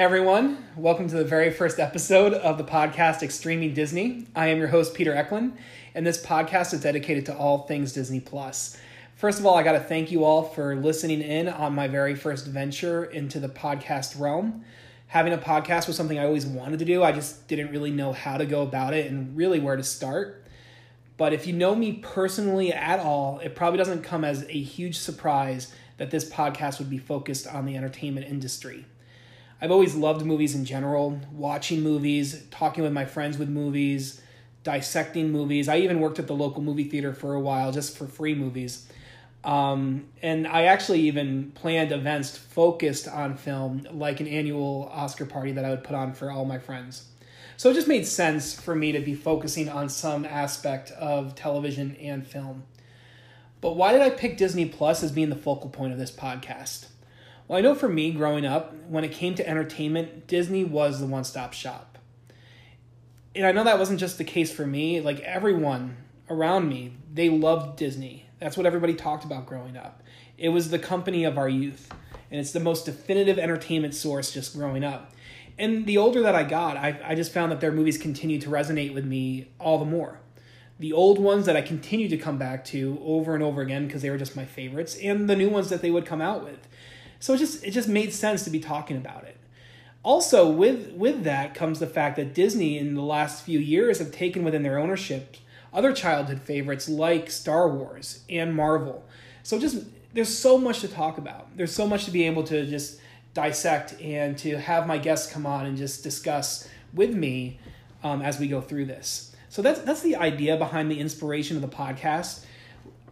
Hey everyone, welcome to the very first episode of the podcast Extreming Disney. I am your host Peter Eklund, and this podcast is dedicated to all things Disney Plus. First of all, I got to thank you all for listening in on my very first venture into the podcast realm. Having a podcast was something I always wanted to do. I just didn't really know how to go about it and really where to start. But if you know me personally at all, it probably doesn't come as a huge surprise that this podcast would be focused on the entertainment industry. I've always loved movies in general, watching movies, talking with my friends with movies, dissecting movies. I even worked at the local movie theater for a while just for free movies. Um, and I actually even planned events focused on film, like an annual Oscar party that I would put on for all my friends. So it just made sense for me to be focusing on some aspect of television and film. But why did I pick Disney Plus as being the focal point of this podcast? Well, I know for me growing up, when it came to entertainment, Disney was the one stop shop. And I know that wasn't just the case for me, like everyone around me, they loved Disney. That's what everybody talked about growing up. It was the company of our youth, and it's the most definitive entertainment source just growing up. And the older that I got, I, I just found that their movies continued to resonate with me all the more. The old ones that I continued to come back to over and over again because they were just my favorites, and the new ones that they would come out with. So it just it just made sense to be talking about it. Also, with with that comes the fact that Disney in the last few years have taken within their ownership other childhood favorites like Star Wars and Marvel. So just there's so much to talk about. There's so much to be able to just dissect and to have my guests come on and just discuss with me um, as we go through this. So that's that's the idea behind the inspiration of the podcast.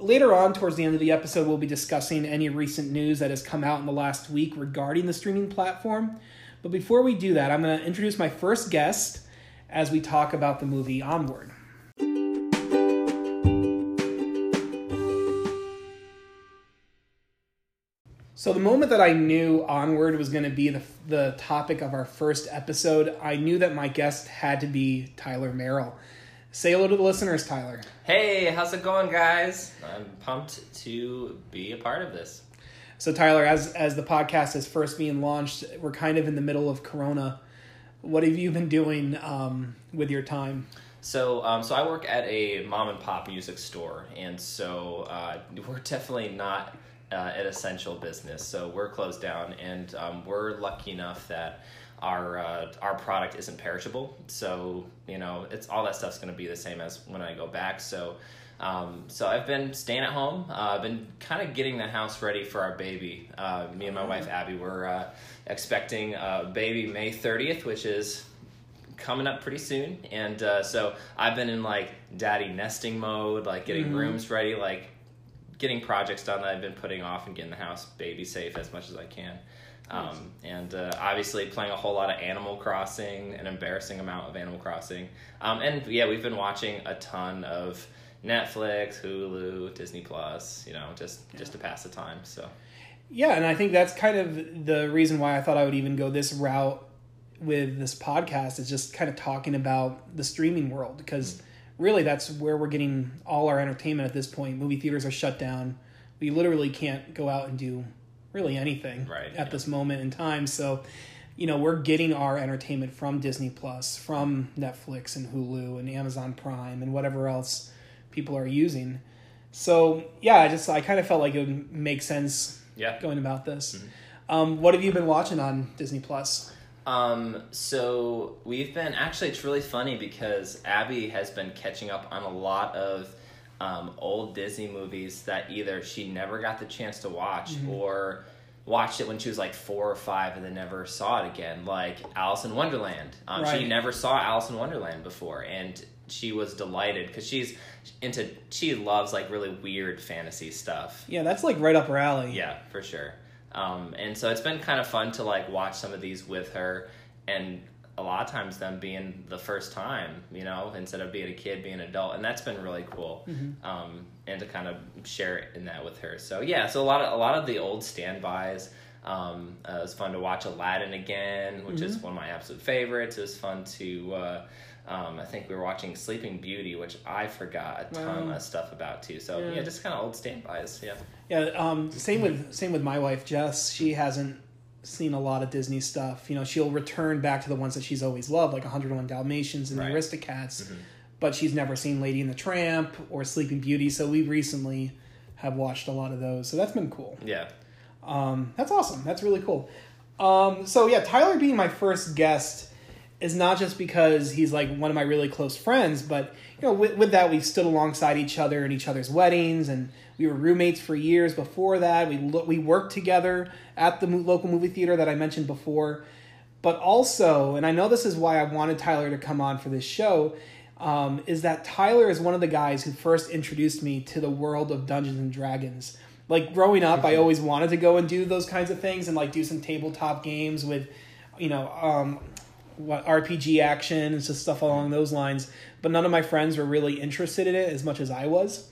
Later on, towards the end of the episode, we'll be discussing any recent news that has come out in the last week regarding the streaming platform. But before we do that, I'm going to introduce my first guest as we talk about the movie Onward. So the moment that I knew Onward was going to be the the topic of our first episode, I knew that my guest had to be Tyler Merrill. Say hello to the listeners, Tyler. Hey, how's it going, guys? I'm pumped to be a part of this. So Tyler, as as the podcast is first being launched, we're kind of in the middle of Corona. What have you been doing um, with your time? So, um, so I work at a mom and pop music store, and so uh, we're definitely not uh, an essential business. So we're closed down, and um, we're lucky enough that our uh, our product isn't perishable. So you know, it's all that stuff's going to be the same as when I go back. So. Um, so I've been staying at home. Uh, I've been kind of getting the house ready for our baby. Uh, me and my wife Abby were uh, expecting a baby May thirtieth, which is coming up pretty soon. And uh, so I've been in like daddy nesting mode, like getting Mhm. rooms ready, like getting projects done that I've been putting off and getting the house baby safe as much as I can. Um, and uh, obviously playing a whole lot of Animal Crossing, an embarrassing amount of Animal Crossing. Um, and yeah, we've been watching a ton of Netflix, Hulu, Disney Plus, you know, just just to pass the time. So Yeah, and I think that's kind of the reason why I thought I would even go this route with this podcast is just kind of talking about the streaming world because really that's where we're getting all our entertainment at this point. Movie theaters are shut down. We literally can't go out and do really anything Right, at yeah. this moment in time. So, you know, we're getting our entertainment from Disney Plus, from Netflix and Hulu and Amazon Prime and whatever else people are using. So, yeah, I just I kind of felt like it would make sense yeah. going about this. Mm-hmm. Um, what have you been watching on Disney Plus? Um, so we've been actually it's really funny because Abby has been catching up on a lot of um, old Disney movies that either she never got the chance to watch or watched it when she was like four or five and then never saw it again. Like Alice in Wonderland. Um, Right. She never saw Alice in Wonderland before and she was delighted because she's into she loves like really weird fantasy stuff. Yeah, that's like right up her alley. Yeah, for sure. Um, and so it's been kind of fun to like watch some of these with her, and a lot of times them being the first time, you know, instead of being a kid, being an adult, and that's been really cool. Um, and to kind of share in that with her. So yeah, so a lot of a lot of the old standbys. Um, uh, it was fun to watch Aladdin again, which is one of my absolute favorites. It was fun to. Uh, um, I think we were watching Sleeping Beauty, which I forgot a ton Wow. of stuff about too. So Yeah. yeah, just kind of old standbys. Yeah. Yeah, um, same with same with my wife Jess. She hasn't seen a lot of Disney stuff. You know, she'll return back to the ones that she's always loved, like 101 Dalmatians and Right. the Aristocats, but she's never seen Lady and the Tramp or Sleeping Beauty. So we recently have watched a lot of those. So that's been cool. Yeah. Um, that's awesome. That's really cool. Um, so yeah, Tyler being my first guest is not just because he's like one of my really close friends, but you know, with, with that, we've stood alongside each other in each other's weddings, and we were roommates for years before that. We lo- we worked together at the mo- local movie theater that I mentioned before, but also, and I know this is why I wanted Tyler to come on for this show. Um, is that Tyler is one of the guys who first introduced me to the world of Dungeons and Dragons. Like growing up, I always wanted to go and do those kinds of things and like do some tabletop games with, you know, um, RPG action and just stuff along those lines. But none of my friends were really interested in it as much as I was.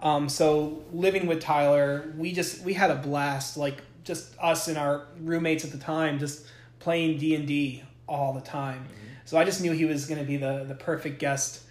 Um, so living with Tyler, we just we had a blast. Like just us and our roommates at the time, just playing D and D all the time. So I just knew he was going to be the the perfect guest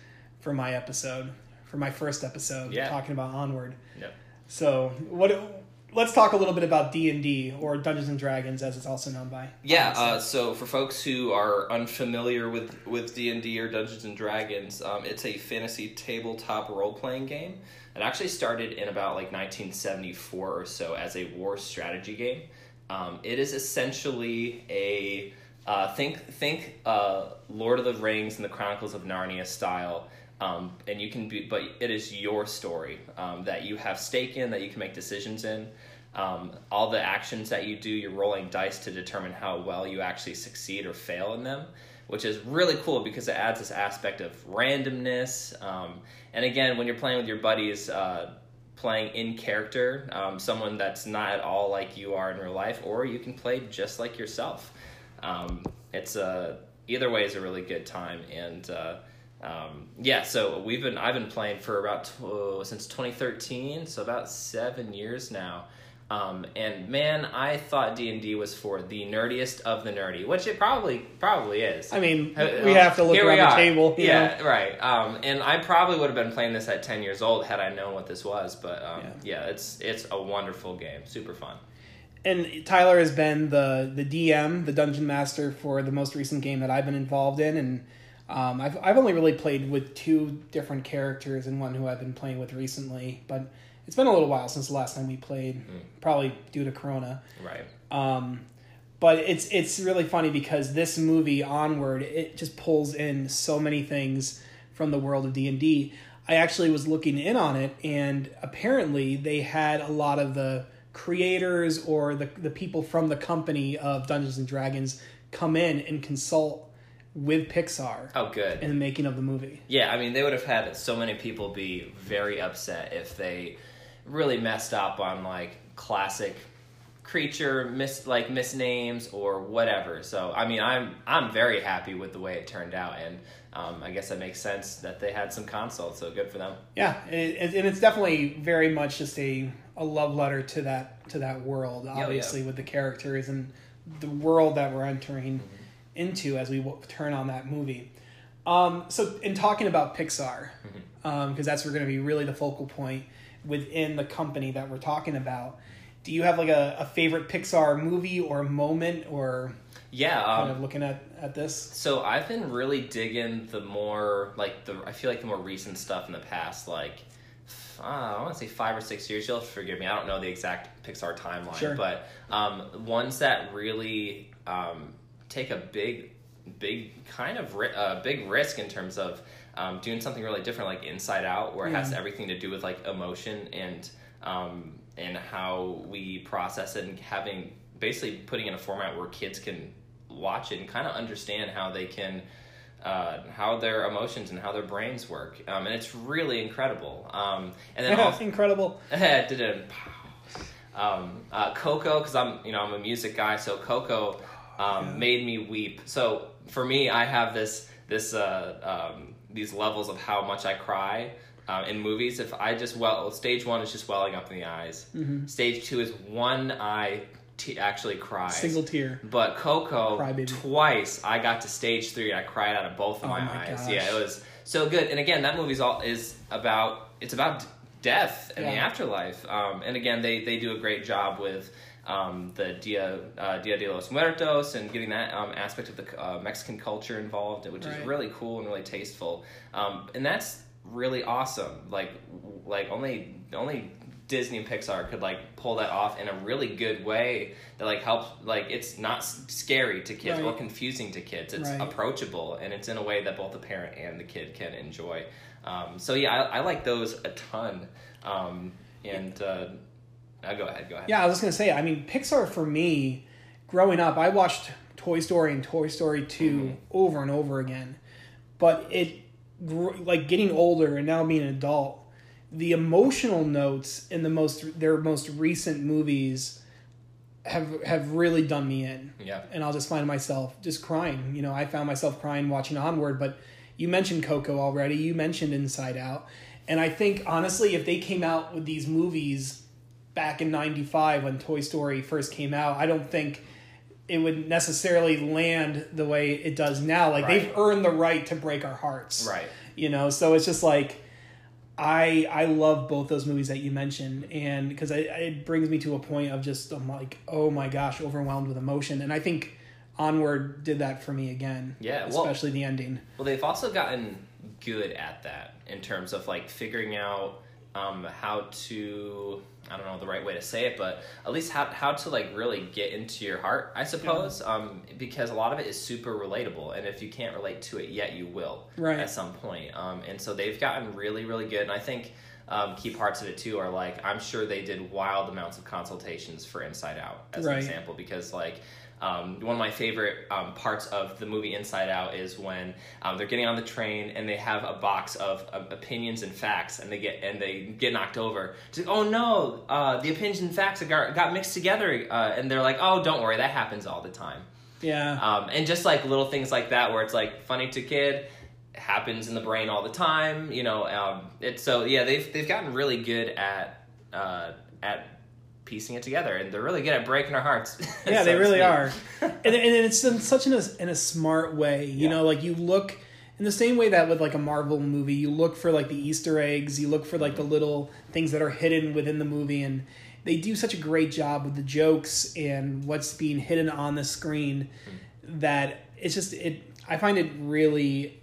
for my episode, for my first episode, Yeah. talking about Onward. Yep. So what? Let's talk a little bit about D and D or Dungeons and Dragons, as it's also known by. Yeah, uh, so for folks who are unfamiliar with with D and D or Dungeons and Dragons, um, it's a fantasy tabletop role playing game. It actually started in about like 1974 or so as a war strategy game. Um, it is essentially a uh, think think uh, Lord of the Rings and the Chronicles of Narnia style. Um, and you can be, but it is your story um, that you have stake in, that you can make decisions in. Um, all the actions that you do, you're rolling dice to determine how well you actually succeed or fail in them, which is really cool because it adds this aspect of randomness. Um, and again, when you're playing with your buddies, uh, playing in character, um, someone that's not at all like you are in real life, or you can play just like yourself. Um, it's a either way is a really good time, and uh, um, yeah. So we've been I've been playing for about tw- since 2013, so about seven years now. Um, and man, I thought D and D was for the nerdiest of the nerdy, which it probably probably is. I mean, Uh, we have to look here around the table. Yeah, know? right. Um, and I probably would have been playing this at ten years old had I known what this was. But um, Yeah. yeah. it's it's a wonderful game, super fun. and Tyler has been the the DM, the dungeon master for the most recent game that I've been involved in, and um, I've I've only really played with two different characters and one who I've been playing with recently, but it's been a little while since the last time we played, probably due to Corona. Right. Um, but it's it's really funny because this movie onward it just pulls in so many things from the world of D and D. I actually was looking in on it, and apparently they had a lot of the creators or the the people from the company of Dungeons and Dragons come in and consult with Pixar Oh, good. in the making of the movie. Yeah, I mean, they would have had so many people be very upset if they really messed up on like classic creature mis like misnames or whatever. So, I mean, I'm I'm very happy with the way it turned out, and um, I guess that makes sense that they had some consults. So good for them. Yeah, and, it, and it's definitely very much just a, a love letter to that to that world. yeah. Obviously, with the characters and the world that we're entering into as we w- turn on that movie. Um, so, in talking about Pixar, because that's we're going to be really the focal point within the company that we're talking about. Do you have like a, a favorite Pixar movie or moment or Yeah. kind Um, of looking at, at this? So I've been really digging the more like the I feel like the more recent stuff in the past like uh, I want to say five or six years. You'll forgive me. I don't know the exact Pixar timeline, Sure. but um, ones that really um, take a big, big kind of ri- uh, big risk in terms of um, doing something really different, like Inside Out, where it has everything to do with like emotion and um, and how we process it, and having basically putting in a format where kids can watch it and kind of understand how they can uh, how their emotions and how their brains work. Um, and it's really incredible. Um, and then Yeah, also incredible. did it. Um, uh, Coco because I'm you know I'm a music guy so Coco um, made me weep. So for me I have this this uh, um, these levels of how much I cry uh, in movies if I just well stage one is just welling up in the eyes stage two is one eye t- actually cries Single tear. but Coco, Crybaby. twice I got to stage three. I cried out of both of Oh my, my eyes. gosh. Yeah, it was so good. And again, that movie's all is about it's about death and the afterlife. Um, and again, they they do a great job with um, the Dia uh, Dia de los Muertos and getting that um, aspect of the uh, Mexican culture involved, which Right. is really cool and really tasteful. Um, and that's really awesome. Like like only only Disney and Pixar could like pull that off in a really good way that like helps like it's not scary to kids or confusing to kids. It's Right. approachable and it's in a way that both the parent and the kid can enjoy. Um, so yeah, I, I like those a ton. Um, and uh, go ahead, go ahead. Yeah, I was just gonna say. I mean, Pixar for me, growing up, I watched Toy Story and Toy Story 2 Mm-hmm. over and over again. But it, like getting older and now being an adult, the emotional notes in the most their most recent movies have have really done me in. Yeah. And I'll just find myself just crying. You know, I found myself crying watching Onward, but you mentioned Coco already. You mentioned Inside Out. And I think honestly, if they came out with these movies back in 95 when Toy Story first came out, I don't think it would necessarily land the way it does now. Like they've earned the right to break our hearts. Right. You know, so it's just like I I love both those movies that you mentioned, and because it, it brings me to a point of just I'm like, oh my gosh, overwhelmed with emotion, and I think Onward did that for me again. Yeah, well- especially the ending. Well, they've also gotten good at that in terms of like figuring out um, how to I don't know the right way to say it, but at least how how to like really get into your heart, I suppose, um, because a lot of it is super relatable, and if you can't relate to it yet, you will Right. at some point. Um, and so they've gotten really really good, and I think. Um, key parts of it too are like I'm sure they did wild amounts of consultations for Inside Out as Right. an example because like um, one of my favorite um, parts of the movie Inside Out is when um, they're getting on the train and they have a box of, of opinions and facts, and they get and they get knocked over. It's like, oh no, uh, the opinions and facts got, got mixed together, uh, and they're like, oh, don't worry, that happens all the time. Yeah, Um, and just like little things like that, where it's like funny to kid, happens in the brain all the time. You know, um, it's so yeah, they've they've gotten really good at uh, at piecing it together, and they're really good at breaking our hearts. yeah, so they really are, and and it's in such in a in a smart way. You Yeah. know, like you look in the same way that with like a Marvel movie, you look for like the Easter eggs, you look for like the mm-hmm. little things that are hidden within the movie, and they do such a great job with the jokes and what's being hidden on the screen mm-hmm. that it's just it. I find it really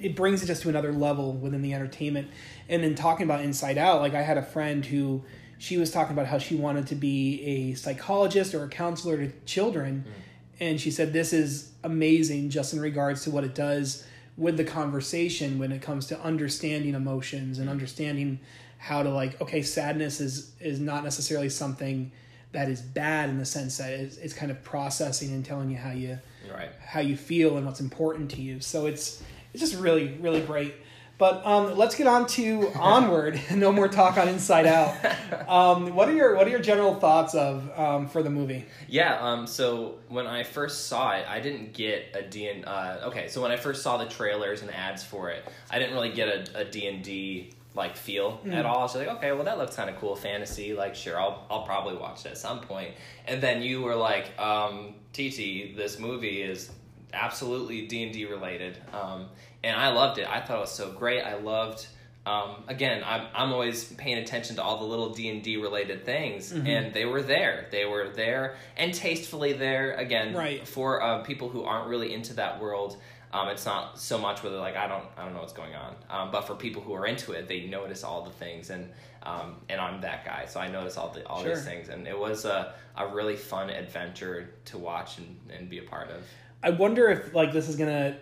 it brings it just to another level within the entertainment. And then talking about Inside Out, like I had a friend who she was talking about how she wanted to be a psychologist or a counselor to children. Mm. And she said, This is amazing just in regards to what it does with the conversation when it comes to understanding emotions and mm. understanding how to like, okay, sadness is is not necessarily something that is bad in the sense that it's, it's kind of processing and telling you how you Right. how you feel and what's important to you. So it's it's just really really great. But um, let's get on to onward. no more talk on Inside Out. Um, what are your what are your general thoughts of um, for the movie? Yeah, um, so when I first saw it, I didn't get a D&D, uh, okay, so when I first saw the trailers and ads for it, I didn't really get a, a D&D like feel at all. So like, okay, well that looks kind of cool, fantasy, like sure, I'll, I'll probably watch it at some point. And then you were like, um, TT, this movie is absolutely D&D related. Um, and I loved it. I thought it was so great. I loved um, again, I'm, I'm always paying attention to all the little D and D related things, and they were there. They were there and tastefully there. Again, Right. for uh, people who aren't really into that world, um, it's not so much whether like I don't I don't know what's going on. Um, but for people who are into it, they notice all the things, and um, and I'm that guy, so I notice all the all Sure. these things, and it was a a really fun adventure to watch and, and be a part of. I wonder if like this is gonna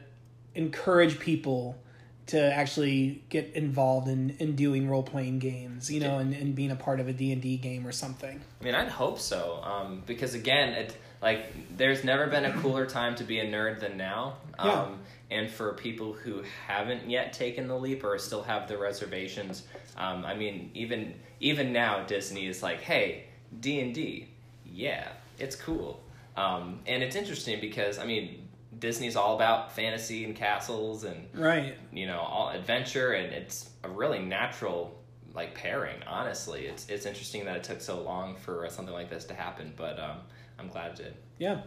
encourage people to actually get involved in, in doing role playing games, you know, and, and being a part of a D and D game or something. I mean, I'd hope so. Um, because again, it like there's never been a cooler time to be a nerd than now. Um, Yeah. And for people who haven't yet taken the leap or still have the reservations, um, I mean, even even now, Disney is like, hey, D and D, yeah, it's cool. Um, and it's interesting because I mean, Disney's all about fantasy and castles and Right. you know all adventure and it's a really natural like pairing honestly it's it's interesting that it took so long for something like this to happen but um i'm glad it did Yeah.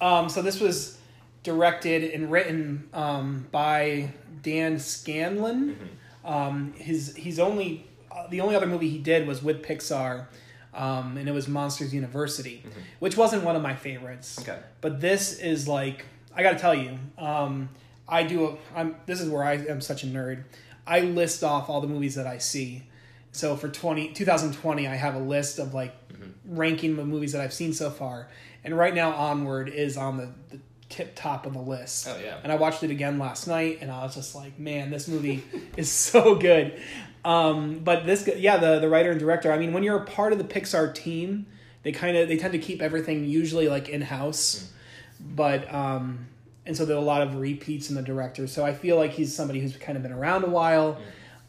Um, so this was directed and written um, by Dan Scanlon. Um, his he's only uh, the only other movie he did was with Pixar. um, and it was Monsters University, which wasn't one of my favorites. Okay. But this is like I got to tell you, um, I do. A, I'm. This is where I am such a nerd. I list off all the movies that I see. So for 20, 2020, I have a list of like ranking the movies that I've seen so far, and right now, Onward is on the, the tip top of the list. Oh, yeah. And I watched it again last night, and I was just like, man, this movie is so good. Um, but this, yeah, the the writer and director. I mean, when you're a part of the Pixar team, they kind of they tend to keep everything usually like in house, but um, and so there are a lot of repeats in the director. So I feel like he's somebody who's kind of been around a while.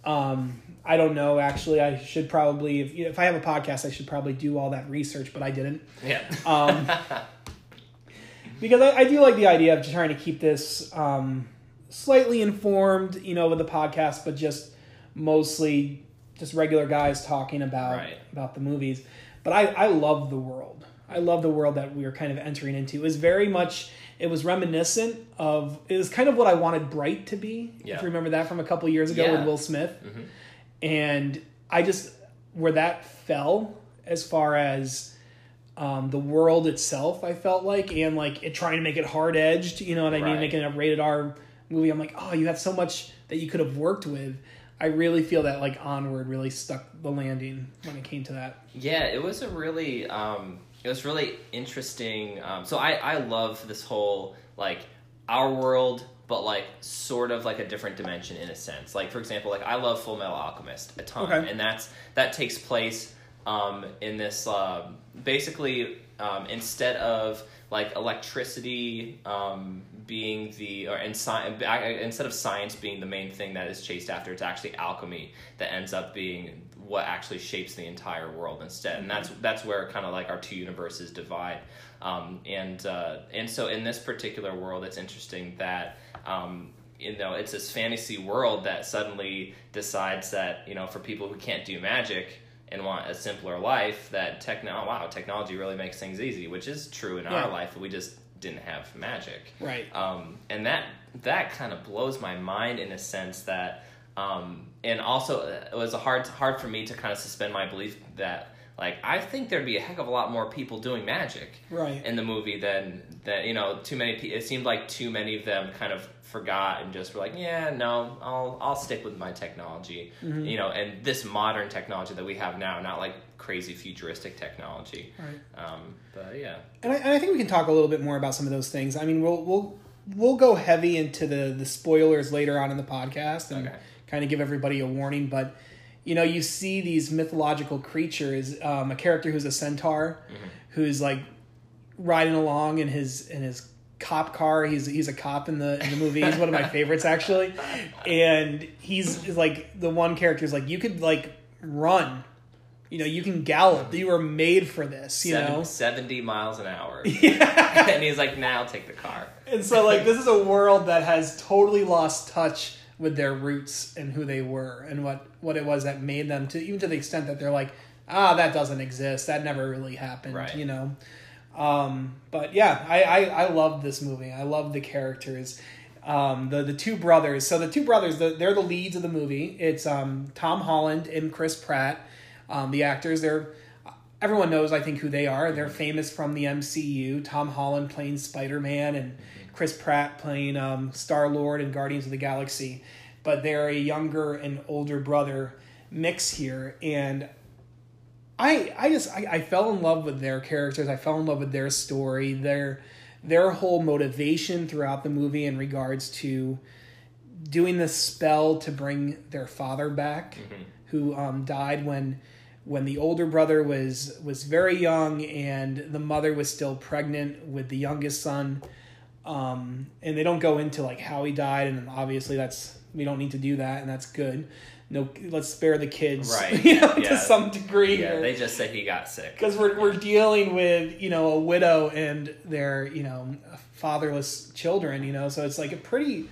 Um, I don't know. Actually, I should probably if if I have a podcast, I should probably do all that research, but I didn't Yeah. um, because I, I do like the idea of trying to keep this um, slightly informed, you know, with the podcast, but just mostly just regular guys talking about Right. about the movies. But I I love the world. I love the world that we were kind of entering into. It was very much. It was reminiscent of. It was kind of what I wanted Bright to be. Yeah. If you remember that from a couple years ago Yeah. with Will Smith Mhm. and I just where that fell as far as um, the world itself, I felt like, and like it trying to make it hard edged, you know what I mean, Right. making it a rated R movie. I'm like, oh, you have so much that you could have worked with. I really feel that like Onward really stuck the landing when it came to that. Yeah, it was a really um, it was really interesting. Um, so I I love this whole like our world, but like sort of like a different dimension in a sense. Like for example, like I love Full Metal Alchemist a ton, Okay. and that's that takes place um, in this um basically um, instead of like electricity um, being the or and sci- instead of science being the main thing that is chased after, it's actually alchemy that ends up being what actually shapes the entire world instead, and that's that's where kind of like our two universes divide. Um, and uh, and so in this particular world, it's interesting that. Um, you know, it's this fantasy world that suddenly decides that you know, for people who can't do magic, and want a simpler life that techno oh, wow technology really makes things easy which is true in Yeah. our life we just didn't have magic Right. um, and that that kind of blows my mind in a sense that um, and also it was a hard hard for me to kind of suspend my belief that like I think there'd be a heck of a lot more people doing magic Right. in the movie than that you know too many pe- it seemed like too many of them kind of forgot and just were like yeah no I'll I'll stick with my technology Mm-hmm. you know and this modern technology that we have now not like crazy futuristic technology Right. um, but yeah And I, and I think we can talk a little bit more about some of those things. I mean, we'll we'll we'll go heavy into the the spoilers later on in the podcast and Okay. Kind of give everybody a warning. But you know, you see these mythological creatures. Um, a character who's a centaur, who's like riding along in his in his cop car. He's he's a cop in the in the movie. He's one of my favorites actually, and he's like the one character is like you could like run. You know, you can gallop. You were made for this. You Seven- know, 70 miles an hour yeah. and he's like now take the car And so, like, this is a world that has totally lost touch with their roots and who they were and what what it was that made them to even to the extent that they're like, ah, that doesn't exist. That never really happened. Right. You know. Um, but yeah, I, I I love this movie. I love the characters. Um, the the two brothers. So the two brothers, the, they're the leads of the movie. It's um, Tom Holland and Chris Pratt. Um, the actors, they're everyone knows I think who they are. They're famous from the MCU. Tom Holland playing Spider Man and Chris Pratt playing um, Star Lord and Guardians of the Galaxy. But they're a younger and older brother mix here, and I I just I, I fell in love with their characters. I fell in love with their story, their their whole motivation throughout the movie in regards to doing the spell to bring their father back, who um, died when when the older brother was was very young and the mother was still pregnant with the youngest son. Um, and they don't go into like how he died, and obviously that's we don't need to do that, and that's good. No, let's spare the kids, Right. You know, Yeah. to some degree yeah they just said he got sick because we're we're dealing with you know a widow and their you know fatherless children you know so it's like a pretty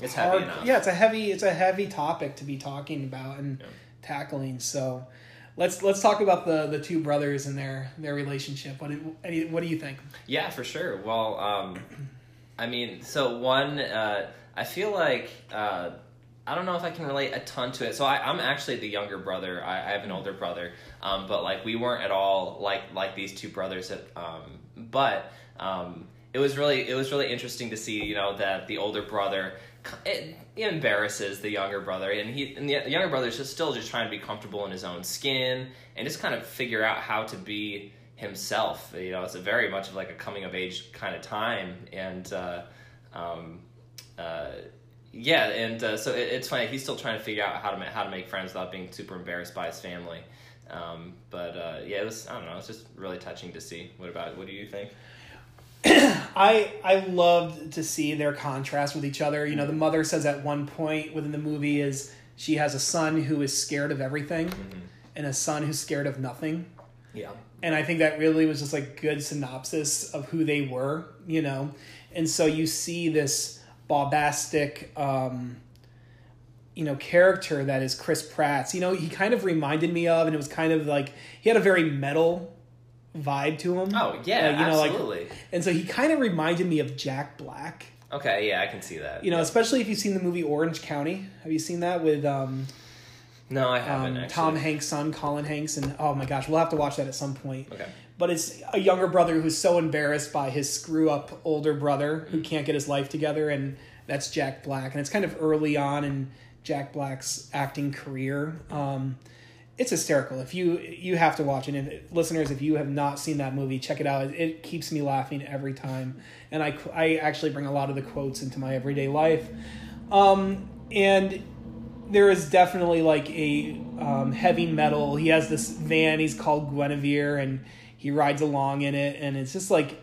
it's hard heavy enough yeah it's a heavy it's a heavy topic to be talking about and Yeah. tackling so let's let's talk about the the two brothers and their their relationship what do, any, what do you think Yeah, for sure. Well, um, I mean, so one, uh, I feel like uh, I don't know if I can relate a ton to it. So I, I'm actually the younger brother. I, I have an older brother, um, but like we weren't at all like like these two brothers. That, um, but um, it was really it was really interesting to see you know that the older brother it, embarrasses the younger brother, and he and the younger brother is just still just trying to be comfortable in his own skin and just kind of figure out how to be himself. You know, it's a very much of like a coming of age kind of time, and uh, um, uh, yeah, and uh, so it, it's funny. He's still trying to figure out how to ma- how to make friends without being super embarrassed by his family. Um, but uh, yeah, it was I don't know. It's just really touching to see. What about what do you think? I I loved to see their contrast with each other. You know, the mother says at one point within the movie is she has a son who is scared of everything Mm-hmm. and a son who's scared of nothing. Yeah. And I think that really was just like good synopsis of who they were, you know. And so you see this bombastic um you know character that is Chris Pratt's. You know, he kind of reminded me of and it was kind of like he had a very metal vibe to him. Oh yeah, Like, you know, like absolutely. and so he kind of reminded me of Jack Black. okay, yeah, I can see that. You know, especially if you've seen the movie Orange County. Have you seen that with um, no, I haven't um. Tom Hanks' son, Colin Hanks? And oh my gosh, we'll have to watch that at some point. Okay. But it's a younger brother who's so embarrassed by his screw up older brother Mm-hmm. who can't get his life together, and that's Jack Black. And it's kind of early on in Jack Black's acting career. Um, it's hysterical. If you you have to watch it, and listeners, if you have not seen that movie, check it out. It, it keeps me laughing every time, and I I actually bring a lot of the quotes into my everyday life. Um, and there is definitely like a um, heavy metal. He has this van. He's called Guinevere, and he rides along in it, and it's just like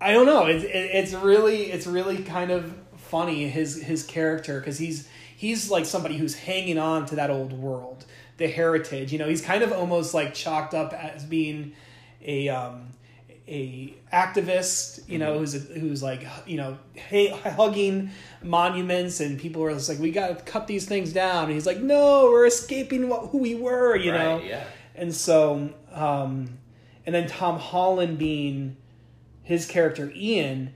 I don't know. It's it, it's really it's really kind of funny his his character because he's he's like somebody who's hanging on to that old world, the heritage. You know, he's kind of almost like chalked up as being a um, a activist. You know, who's a, who's like you know hey, hugging monuments, and people are just like, we got to cut these things down. And he's like, no, we're escaping what who we were. You right, know, Yeah. and so, um, and then Tom Holland being his character Ian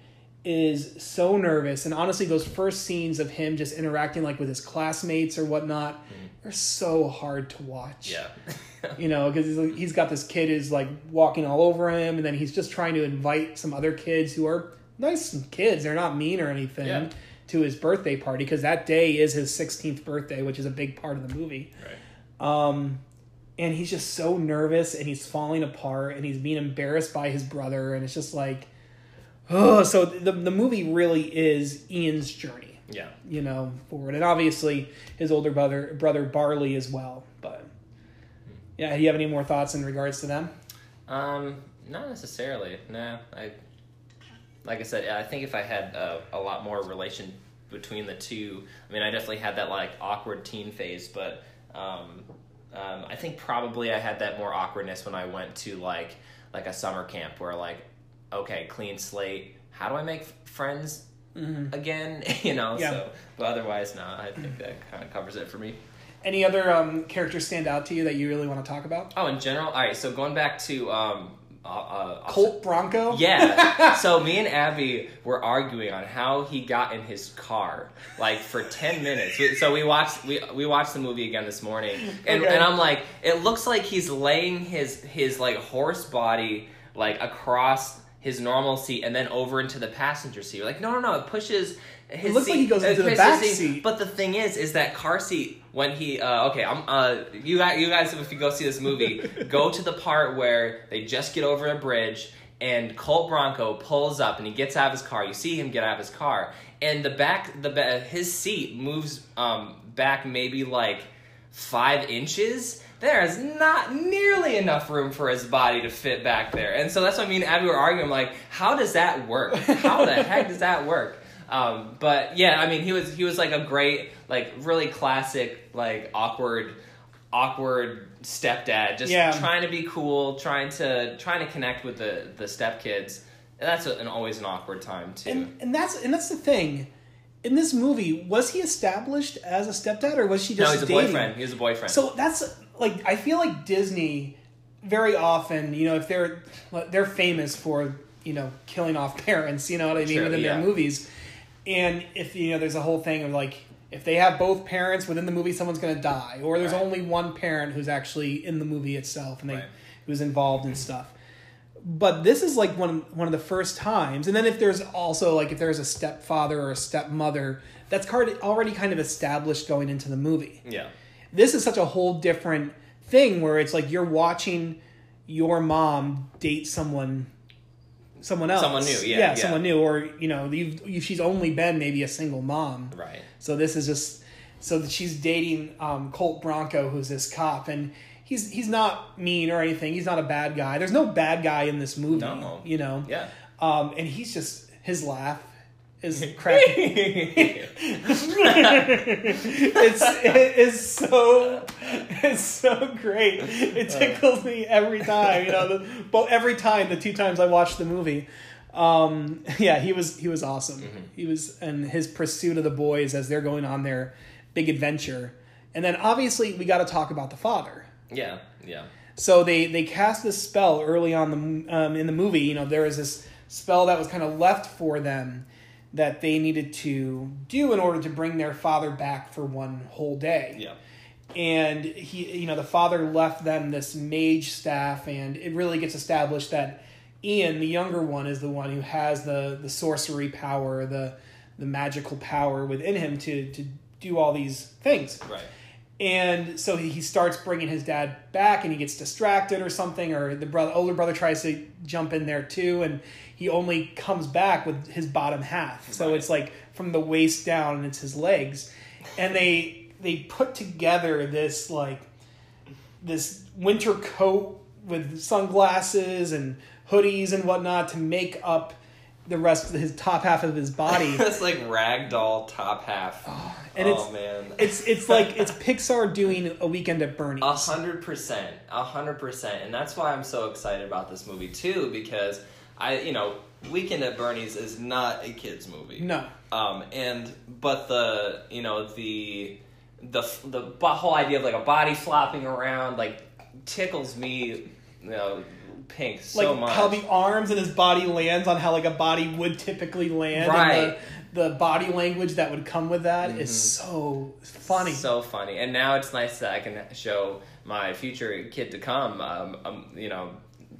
is so nervous, and honestly, those first scenes of him just interacting like with his classmates or whatnot are so hard to watch. Yeah. You know, because he's, he's got this kid who's like walking all over him, and then he's just trying to invite some other kids who are nice kids. They're not mean or anything Yeah. to his birthday party because that day is his 16th birthday, which is a big part of the movie. right. Um, and he's just so nervous and he's falling apart and he's being embarrassed by his brother and it's just like, oh, so the the movie really is Ian's journey, Yeah. you know, forward, and obviously his older brother brother Barley as well. But yeah, do you have any more thoughts in regards to them? Um, not necessarily. No, I. Like I said, I think if I had uh, a lot more relation between the two, I mean, I definitely had that like awkward teen phase, but um, um, I think probably I had that more awkwardness when I went to like like a summer camp where like, okay, clean slate. How do I make friends again? you know. Yeah. So, but otherwise, no, I think that kind of covers it for me. Any other um, characters stand out to you that you really want to talk about? Oh, in general, all right. So going back to um, uh, uh, Colt Bronco. Yeah. so me and Abby were arguing on how he got in his car, like for ten minutes. So we watched we we watched the movie again this morning, and Okay. and I'm like, it looks like he's laying his his like horse body like across his normal seat and then over into the passenger seat. We're like, no, no, no, it pushes. His looks like he goes into the back his seat. But the thing is, is that car seat when he uh, okay, I'm uh you guys you guys if you go see this movie, go to the part where they just get over a bridge and Colt Bronco pulls up and he gets out of his car. You see him get out of his car, and the back the his seat moves um back maybe like five inches. There is not nearly enough room for his body to fit back there, and so that's what I mean. Abby were arguing like, how does that work? How the heck does that work? Um, but yeah, I mean, he was he was like a great, like really classic, like awkward, awkward stepdad, just Yeah. trying to be cool, trying to trying to connect with the the stepkids. And that's a, an always an awkward time too. And and that's and that's the thing. In this movie, was he established as a stepdad or was she no, just he's a dating? boyfriend. was a boyfriend. So that's like I feel like Disney very often, you know, if they're they're famous for you know killing off parents, you know what I mean, Sure, within yeah. their movies, and if you know there's a whole thing of like if they have both parents within the movie, someone's going to die, or there's Right. only one parent who's actually in the movie itself and they Right. who's involved in stuff. But this is like one one of the first times, and then if there's also like if there's a stepfather or a stepmother, that's already kind of established going into the movie Yeah. This is such a whole different thing where it's like you're watching your mom date someone someone else Someone new, yeah, yeah. someone new or you know you've, you, she's only been maybe a single mom Right. so this is just so that she's dating um, Colt Bronco who's this cop and he's he's not mean or anything he's not a bad guy there's no bad guy in this movie No. you know Yeah. um, and he's just his laugh is cracking it's it is so it's so great. It tickles me every time. You know, the, but every time the two times I watched the movie, um, yeah, he was he was awesome. He was and his pursuit of the boys as they're going on their big adventure, and then obviously we got to talk about the father. yeah. Yeah. So they they cast this spell early on the um, in the movie. You know, there was this spell that was kind of left for them that they needed to do in order to bring their father back for one whole day. Yeah. And he, you know, the father left them this mage staff, and it really gets established that Ian, the younger one, is the one who has the the sorcery power, the the magical power within him to to do all these things. Right. And so he, he starts bringing his dad back, and he gets distracted or something, or the brother, older brother tries to jump in there too, and he only comes back with his bottom half. So Right. it's like from the waist down, and it's his legs, and they they put together this like this winter coat with sunglasses and hoodies and whatnot to make up the rest of his top half of his body. It's like ragdoll top half. and oh it's- man. it's it's like it's Pixar doing a weekend at Bernie's. A hundred percent, a hundred percent, and that's why I'm so excited about this movie too. Because I, you know, Weekend at Bernie's is not a kids movie. No. Um, and but the you know the the the whole idea of like a body flopping around like tickles me, you know, pink so like much. how the arms and his body lands on how like a body would typically land. Right. And the, the body language that would come with that is so funny. So funny, and now it's nice that I can show my future kid to come. Um, um, you know,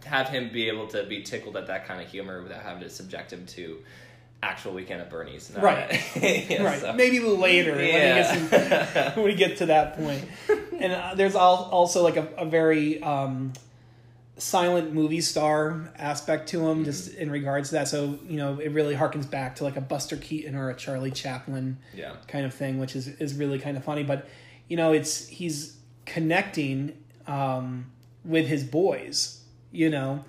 have him be able to be tickled at that kind of humor without having to subject him to actual weekend at Bernie's. Right. Yeah, right. so- Maybe later when, he Yeah. gets when we get to that point. And uh, there's also like a, a very um, silent movie star aspect to him, just Mm-hmm. in regards to that. So you know, it really harkens back to like a Buster Keaton or a Charlie Chaplin yeah. kind of thing, which is is really kind of funny. But you know, it's he's connecting um, with his boys, you know,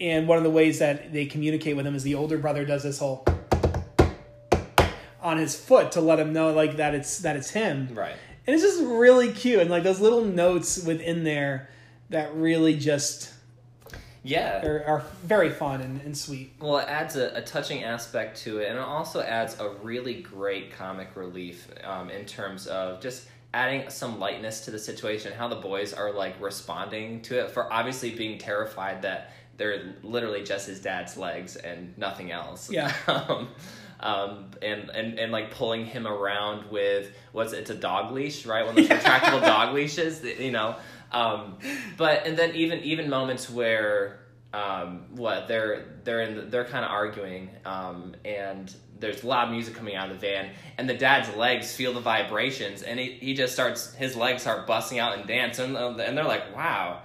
and one of the ways that they communicate with him is the older brother does this whole on his foot to let him know like that it's that it's him, Right. and it's just really cute and like those little notes within there that really just Yeah. are, are very fun and, and sweet. Well, it adds a, a touching aspect to it, and it also adds a really great comic relief um, in terms of just adding some lightness to the situation. How the boys are like responding to it for obviously being terrified that they're literally just his dad's legs and nothing else. Yeah. um, um, and, and and like pulling him around with what's it's a dog leash, right? One of those retractable dog leashes, you know. Um, but and then even even moments where um, what they're they're in the, they're kind of arguing um, and there's loud music coming out of the van and the dad's legs feel the vibrations and he, he just starts his legs start busting out and dance and, and they're like wow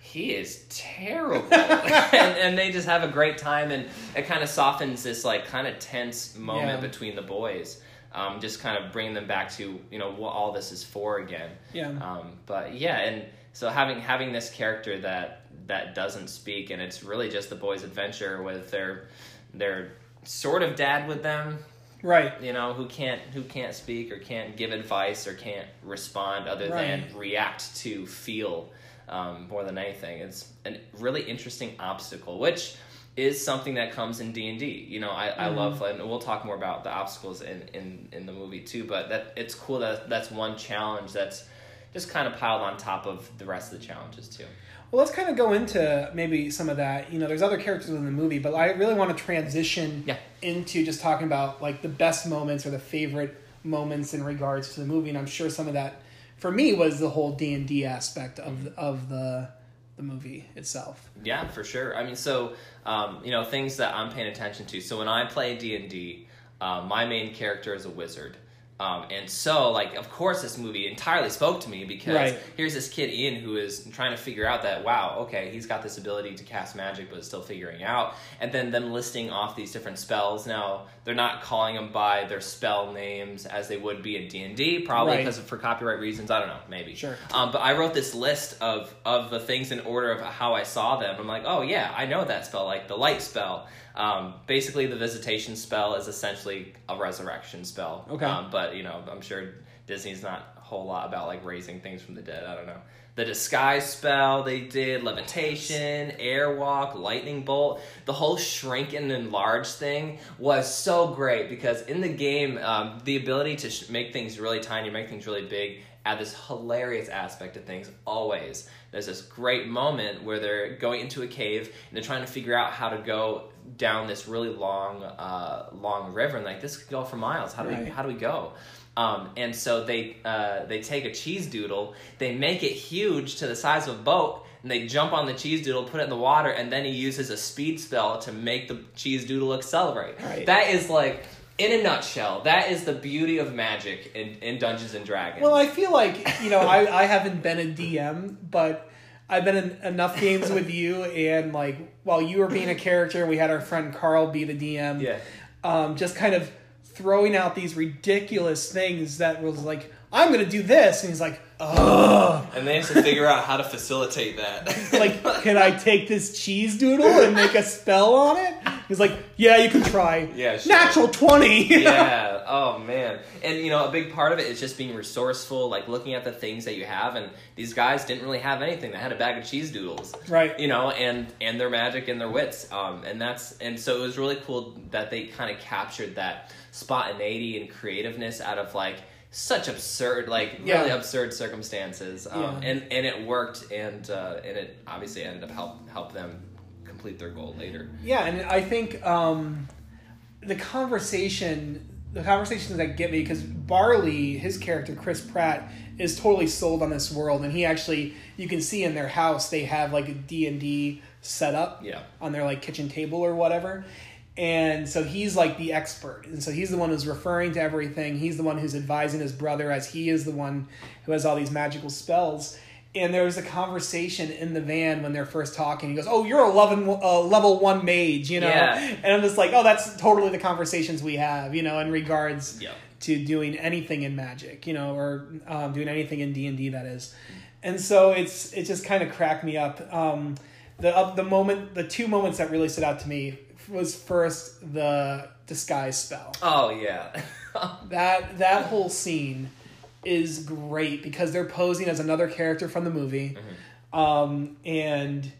he is terrible and, and they just have a great time and it kind of softens this like kind of tense moment Yeah. between the boys um, just kind of bringing them back to you know what all this is for again Yeah. um, but yeah, and so having having this character that that doesn't speak, and it's really just the boys' adventure with their their sort of dad with them, Right. you know, who can't who can't speak or can't give advice or can't respond other Right. than react to feel um, more than anything. It's a really interesting obstacle, which is something that comes in D and D. You know, I, I love, and we'll talk more about the obstacles in, in, in the movie too. But that it's cool that that's one challenge that's just kind of piled on top of the rest of the challenges too. Well, let's kind of go into maybe some of that. You know, there's other characters in the movie, but I really want to transition Yeah. into just talking about like the best moments or the favorite moments in regards to the movie, and I'm sure some of that for me was the whole D and D aspect of the, of the the movie itself. Yeah, for sure. I mean, so um, you know things that I'm paying attention to. So when I play D and D, uh, my main character is a wizard. Um, and so, like, of course, this movie entirely spoke to me because Right. here's this kid Ian who is trying to figure out that wow, okay, he's got this ability to cast magic, but is still figuring out. And then them listing off these different spells. Now they're not calling them by their spell names as they would be in D and D, probably Right. because of for copyright reasons. I don't know, maybe. Sure. Um, but I wrote this list of of the things in order of how I saw them. I'm like, oh yeah, I know that spell, like the light spell. Um, basically, the visitation spell is essentially a resurrection spell. Okay. Um, but you know, I'm sure Disney's not a whole lot about like raising things from the dead. I don't know. The disguise spell they did, levitation, airwalk, lightning bolt, the whole shrink and enlarge thing was so great because in the game, um, the ability to sh- make things really tiny, make things really big, add this hilarious aspect of things always. There's this great moment where they're going into a cave and they're trying to figure out how to go down this really long, uh, long river, and like this could go for miles. How do we, how do we go? Um, and so they uh, they take a cheese doodle, they make it huge to the size of a boat, and they jump on the cheese doodle, put it in the water, and then he uses a speed spell to make the cheese doodle accelerate. Right. That is like, in a nutshell, that is the beauty of magic in, in Dungeons and Dragons. Well, I feel like you know I, I haven't been a DM, but I've been in enough games with you, and like while you were being a character, and we had our friend Carl be the DM. yeah. um, just kind of throwing out these ridiculous things that was like, I'm gonna do this, and he's like, ugh. And they have to figure out how to facilitate that. Like, can I take this cheese doodle and make a spell on it? He's like, yeah, you can try. Yeah, sure. Natural twenty. yeah. Oh man. And you know, a big part of it is just being resourceful, like looking at the things that you have. And these guys didn't really have anything. They had a bag of cheese doodles, Right. You know, and and their magic and their wits. Um, and that's and so it was really cool that they kind of captured that spontaneity and creativeness out of like such absurd, like Yeah. really absurd circumstances. Um, Yeah. and and it worked, and uh, and it obviously ended up help help them complete their goal later. Yeah, and I think um, the conversation, the conversations that get me, because Barley, his character Chris Pratt, is totally sold on this world, and he actually, you can see in their house they have like a D and D setup Yeah. on their like kitchen table or whatever. And so he's like the expert. And so he's the one who's referring to everything. He's the one who's advising his brother as he is the one who has all these magical spells. And there was a conversation in the van when they're first talking. He goes, "Oh, you're a level uh, level one mage," you know. Yeah. And I'm just like, "Oh, that's totally the conversations we have," you know, in regards Yeah. to doing anything in Magic, you know, or um, doing anything in D and D that is. And so it's it just kind of cracked me up. Um, the uh, the moment, the two moments that really stood out to me was first the disguise spell. Oh yeah. That that whole scene is great because they're posing as another character from the movie, um, and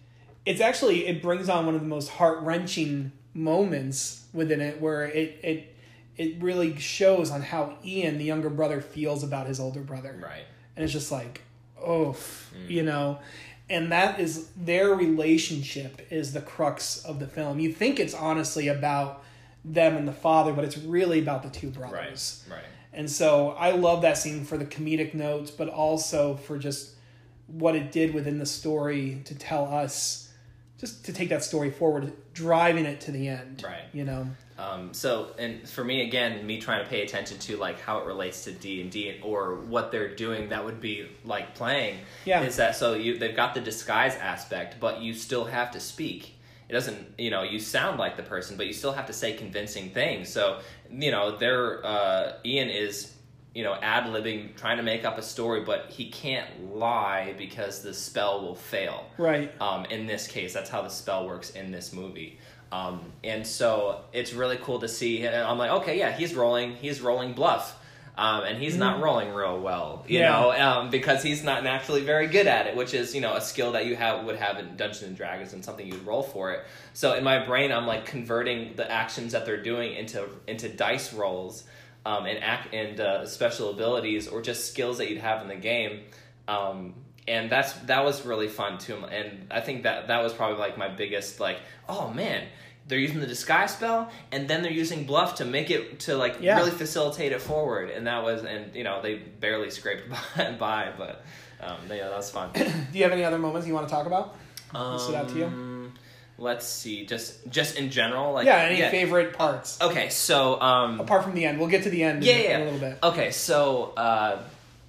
it's actually it brings on one of the most heart wrenching moments within it, where it it it really shows on how Ian, the younger brother, feels about his older brother, right. and it's just like, oh, you know. And that is their relationship is the crux of the film. You think it's honestly about them and the father, but it's really about the two brothers. Right. Right. And so I love that scene for the comedic notes, but also for just what it did within the story to tell us, just to take that story forward, driving it to the end. Right. You know. Um, so, and for me, again, me trying to pay attention to like how it relates to D and D or what they're doing, that would be like playing. Yeah. Is that so? You they've got the disguise aspect, but you still have to speak. It doesn't, you know, you sound like the person, but you still have to say convincing things. So, you know, they're uh, Ian is, you know, ad libbing, trying to make up a story, but he can't lie because the spell will fail. Right. Um, in this case, that's how the spell works in this movie. Um, and so it's really cool to see. And I'm like, okay, yeah, he's rolling. He's rolling bluff. Um, and he's not rolling real well, you. Yeah. know, um, because he's not naturally very good at it, which is, you know, a skill that you have would have in Dungeons and Dragons and something you'd roll for it. So in my brain, I'm like converting the actions that they're doing into into dice rolls, um, and act and uh, special abilities or just skills that you'd have in the game. Um, and that's that was really fun too. And I think that that was probably like my biggest like, oh man, they're using the disguise spell, and then they're using bluff to make it to like Yeah. really facilitate it forward. And that was, and you know, they barely scraped by, by but um, yeah, that was fun. Do you have any other moments you want to talk about? stood out to you? Um, Let's see, just just in general, like yeah, any favorite parts Okay, so um, apart from the end? We'll get to the end yeah, in, yeah, in a little bit. Okay, so uh,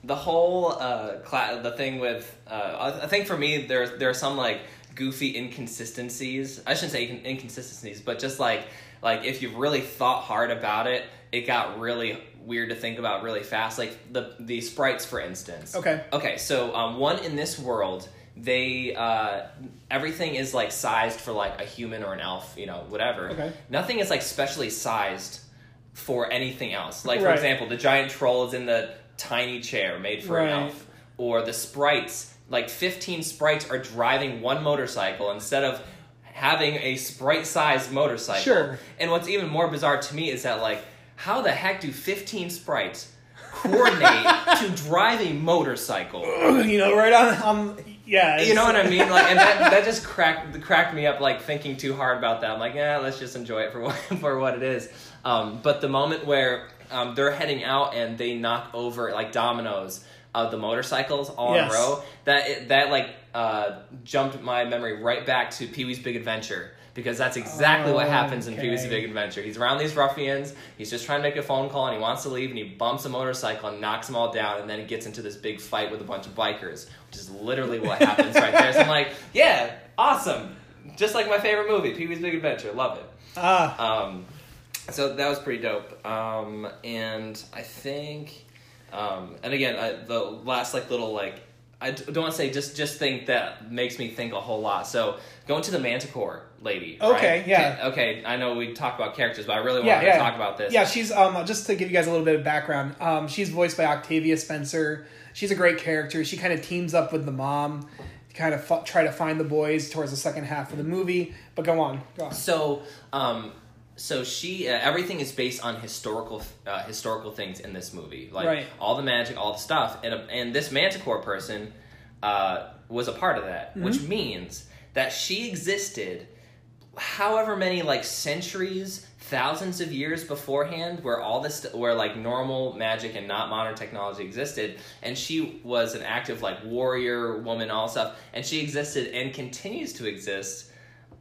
the whole uh, cla- the thing with uh, I I think for me there there are some like goofy inconsistencies. I shouldn't say inconsistencies, but just like like if you've really thought hard about it, it got really weird to think about really fast. Like the the sprites, for instance. Okay. Okay, so um, one in this world, they uh, everything is like sized for like a human or an elf, you know, whatever. Okay. Nothing is like specially sized for anything else. Like for Right. example, the giant troll is in the tiny chair made for Right. an elf, or the sprites. Like fifteen sprites are driving one motorcycle instead of having a sprite-sized motorcycle. Sure. And what's even more bizarre to me is that like, how the heck do fifteen sprites coordinate to drive a motorcycle? you know, right on. Um, yeah, You know what I mean? Like, and that, that just cracked cracked me up. Like thinking too hard about that. I'm like, yeah, let's just enjoy it for what for what it is. Um, but the moment where um, they're heading out and they knock over like dominoes of the motorcycles all Yes. in a row, that it, that like uh, jumped my memory right back to Pee Wee's Big Adventure. Because that's exactly what happens in Pee Wee's Big Adventure. He's around these ruffians. He's just trying to make a phone call and he wants to leave and he bumps a motorcycle and knocks them all down and then he gets into this big fight with a bunch of bikers, which is literally what happens right there. So I'm like, yeah, awesome. Just like my favorite movie, Pee Wee's Big Adventure. Love it. Ah, Um, so that was pretty dope. Um, and I think, um, and again, I, the last like little like I don't want to say just just think that makes me think a whole lot. So going to the Manticore lady. right? Okay, yeah. Okay, I know we talk about characters, but I really yeah, wanted yeah. to talk about this. Yeah, she's um just to give you guys a little bit of background. Um, she's voiced by Octavia Spencer. She's a great character. She kind of teams up with the mom to kind of f- try to find the boys towards the second half of the movie. But go on, go on. So, um, so she uh, everything is based on historical uh, historical things in this movie, like Right. all the magic, all the stuff, and and this Manticore person uh, was a part of that, Mm-hmm. which means that she existed, however many like centuries, thousands of years beforehand, where all this where like normal magic and not modern technology existed, and she was an active like warrior woman, all stuff, and she existed and continues to exist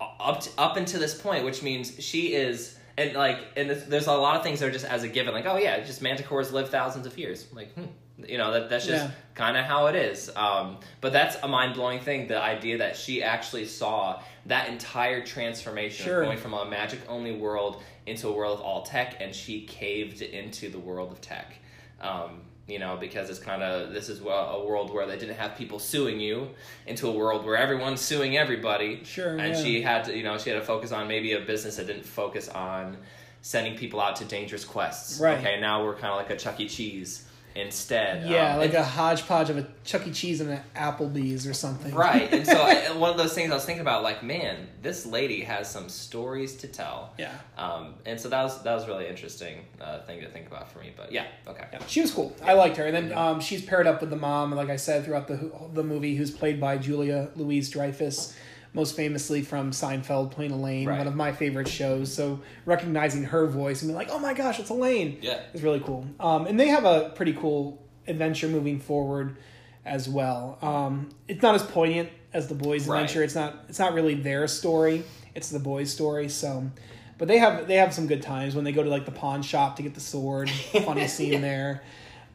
up to, up until this point, which means she is and like and there's- a lot of things that are just as a given, like oh yeah, just manticores live thousands of years, like hmm, you know that that's just Yeah. kind of how it is. Um, but that's a mind blowing thing, the idea that she actually saw that entire transformation Sure. going from a magic only world into a world of all tech, and she caved into the world of tech. Um, you know, because it's kind of this is a world where they didn't have people suing you into a world where everyone's suing everybody. Sure, And yeah. she had to, you know, she had to focus on maybe a business that didn't focus on sending people out to dangerous quests. Right. Okay, now we're kind of like a Chuck E. Cheese instead. Yeah, Um, like and- a hodgepodge of a Chuck E. Cheese and an Applebee's or something. Right, and so I, one of those things I was thinking about, like, man, this lady has some stories to tell. Yeah. Um, and so that was that was really interesting uh, thing to think about for me. But yeah, okay. Yeah, she was cool. I liked her, and then um, she's paired up with the mom, like I said throughout the the movie, who's played by Julia Louis-Dreyfus, most famously from Seinfeld, playing Elaine, Right. one of my favorite shows. So recognizing her voice and being like, "Oh my gosh, it's Elaine!" Yeah. is really cool. Um, and they have a pretty cool adventure moving forward as well. Um, it's not as poignant as the boys' Right. adventure. It's not. It's not really their story. It's the boys' story. So. But they have they have some good times when they go to like the pawn shop to get the sword. Funny scene there.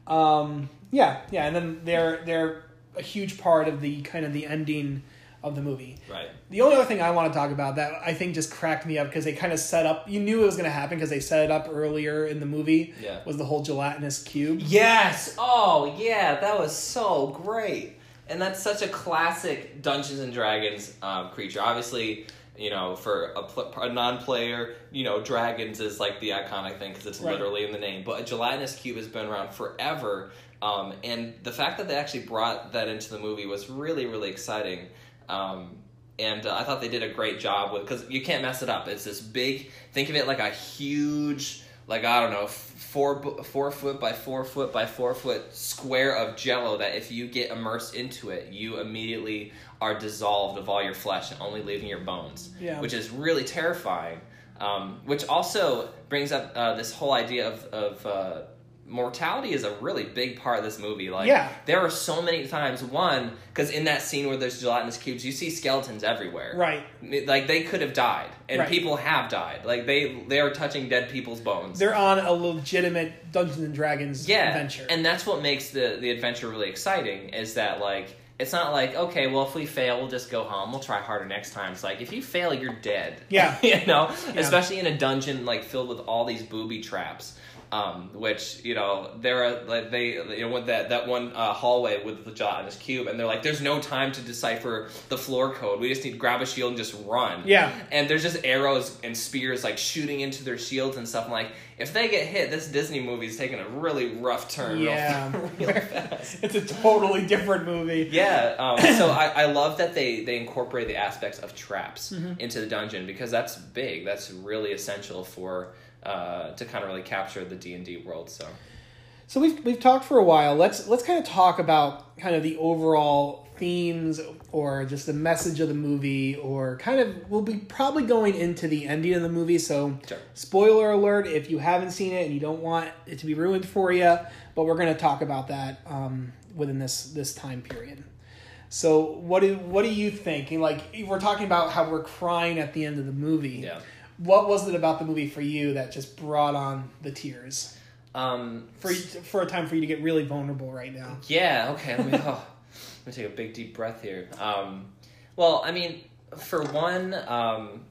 Um, yeah, yeah, and then they're they're a huge part of the kind of the ending of the movie. Right. The only other thing I want to talk about that I think just cracked me up because they kind of set up. You knew it was going to happen because they set it up earlier in the movie. Yeah. Was the whole gelatinous cube? Yes. Oh, yeah. That was so great. And that's such a classic Dungeons and Dragons um, creature. Obviously, you know, for a, pl- a non-player, you know, dragons is like the iconic thing because it's Right. literally in the name. But a gelatinous cube has been around forever. Um, and the fact that they actually brought that into the movie was really, really exciting. Um, and uh, I thought they did a great job with because you can't mess it up. It's this big. Think of it like a huge, like I don't know, four four foot by four foot by four foot square of Jello that if you get immersed into it, you immediately are dissolved of all your flesh and only leaving your bones. Yeah. Which is really terrifying. um, which also brings up uh, this whole idea of of uh, mortality is a really big part of this movie. Like, Yeah. there are so many times. One, because in that scene where there's gelatinous cubes, you see skeletons everywhere. Right. Like they could have died, and Right. people have died. Like they they are touching dead people's bones. They're on a legitimate Dungeons and Dragons yeah, adventure. and that's what makes the the adventure really exciting. Is that like. It's not like okay, well, if we fail, we'll just go home. We'll try harder next time. It's like if you fail, you're dead. Yeah. you know, Yeah. especially in a dungeon like filled with all these booby traps. Um, which you know there are like they you know with that that one uh, hallway with the gelatinous cube and they're like there's no time to decipher the floor code we just need to grab a shield and just run Yeah. and there's just arrows and spears like shooting into their shields and stuff I'm like if they get hit this Disney movie is taking a really rough turn real- Yeah. real fast it's a totally different movie. yeah, um, so I, I love that they, they incorporate the aspects of traps Mm-hmm. into the dungeon because that's big. That's really essential for uh, to kind of really capture the D and D world. So So we've we've talked for a while. Let's let's kind of talk about kind of the overall themes or just the message of the movie or kind of we'll be probably going into the ending of the movie. So Sure. spoiler alert if you haven't seen it and you don't want it to be ruined for you, but we're going to talk about that um, within this this time period. So what do what do you think? And, Like we're talking about how we're crying at the end of the movie. yeah, What was it about the movie for you that just brought on the tears? um, for you, for a time for you to get really vulnerable right now. yeah. Okay, let me oh, let me take a big deep breath here. Um, well, I mean, for one, um,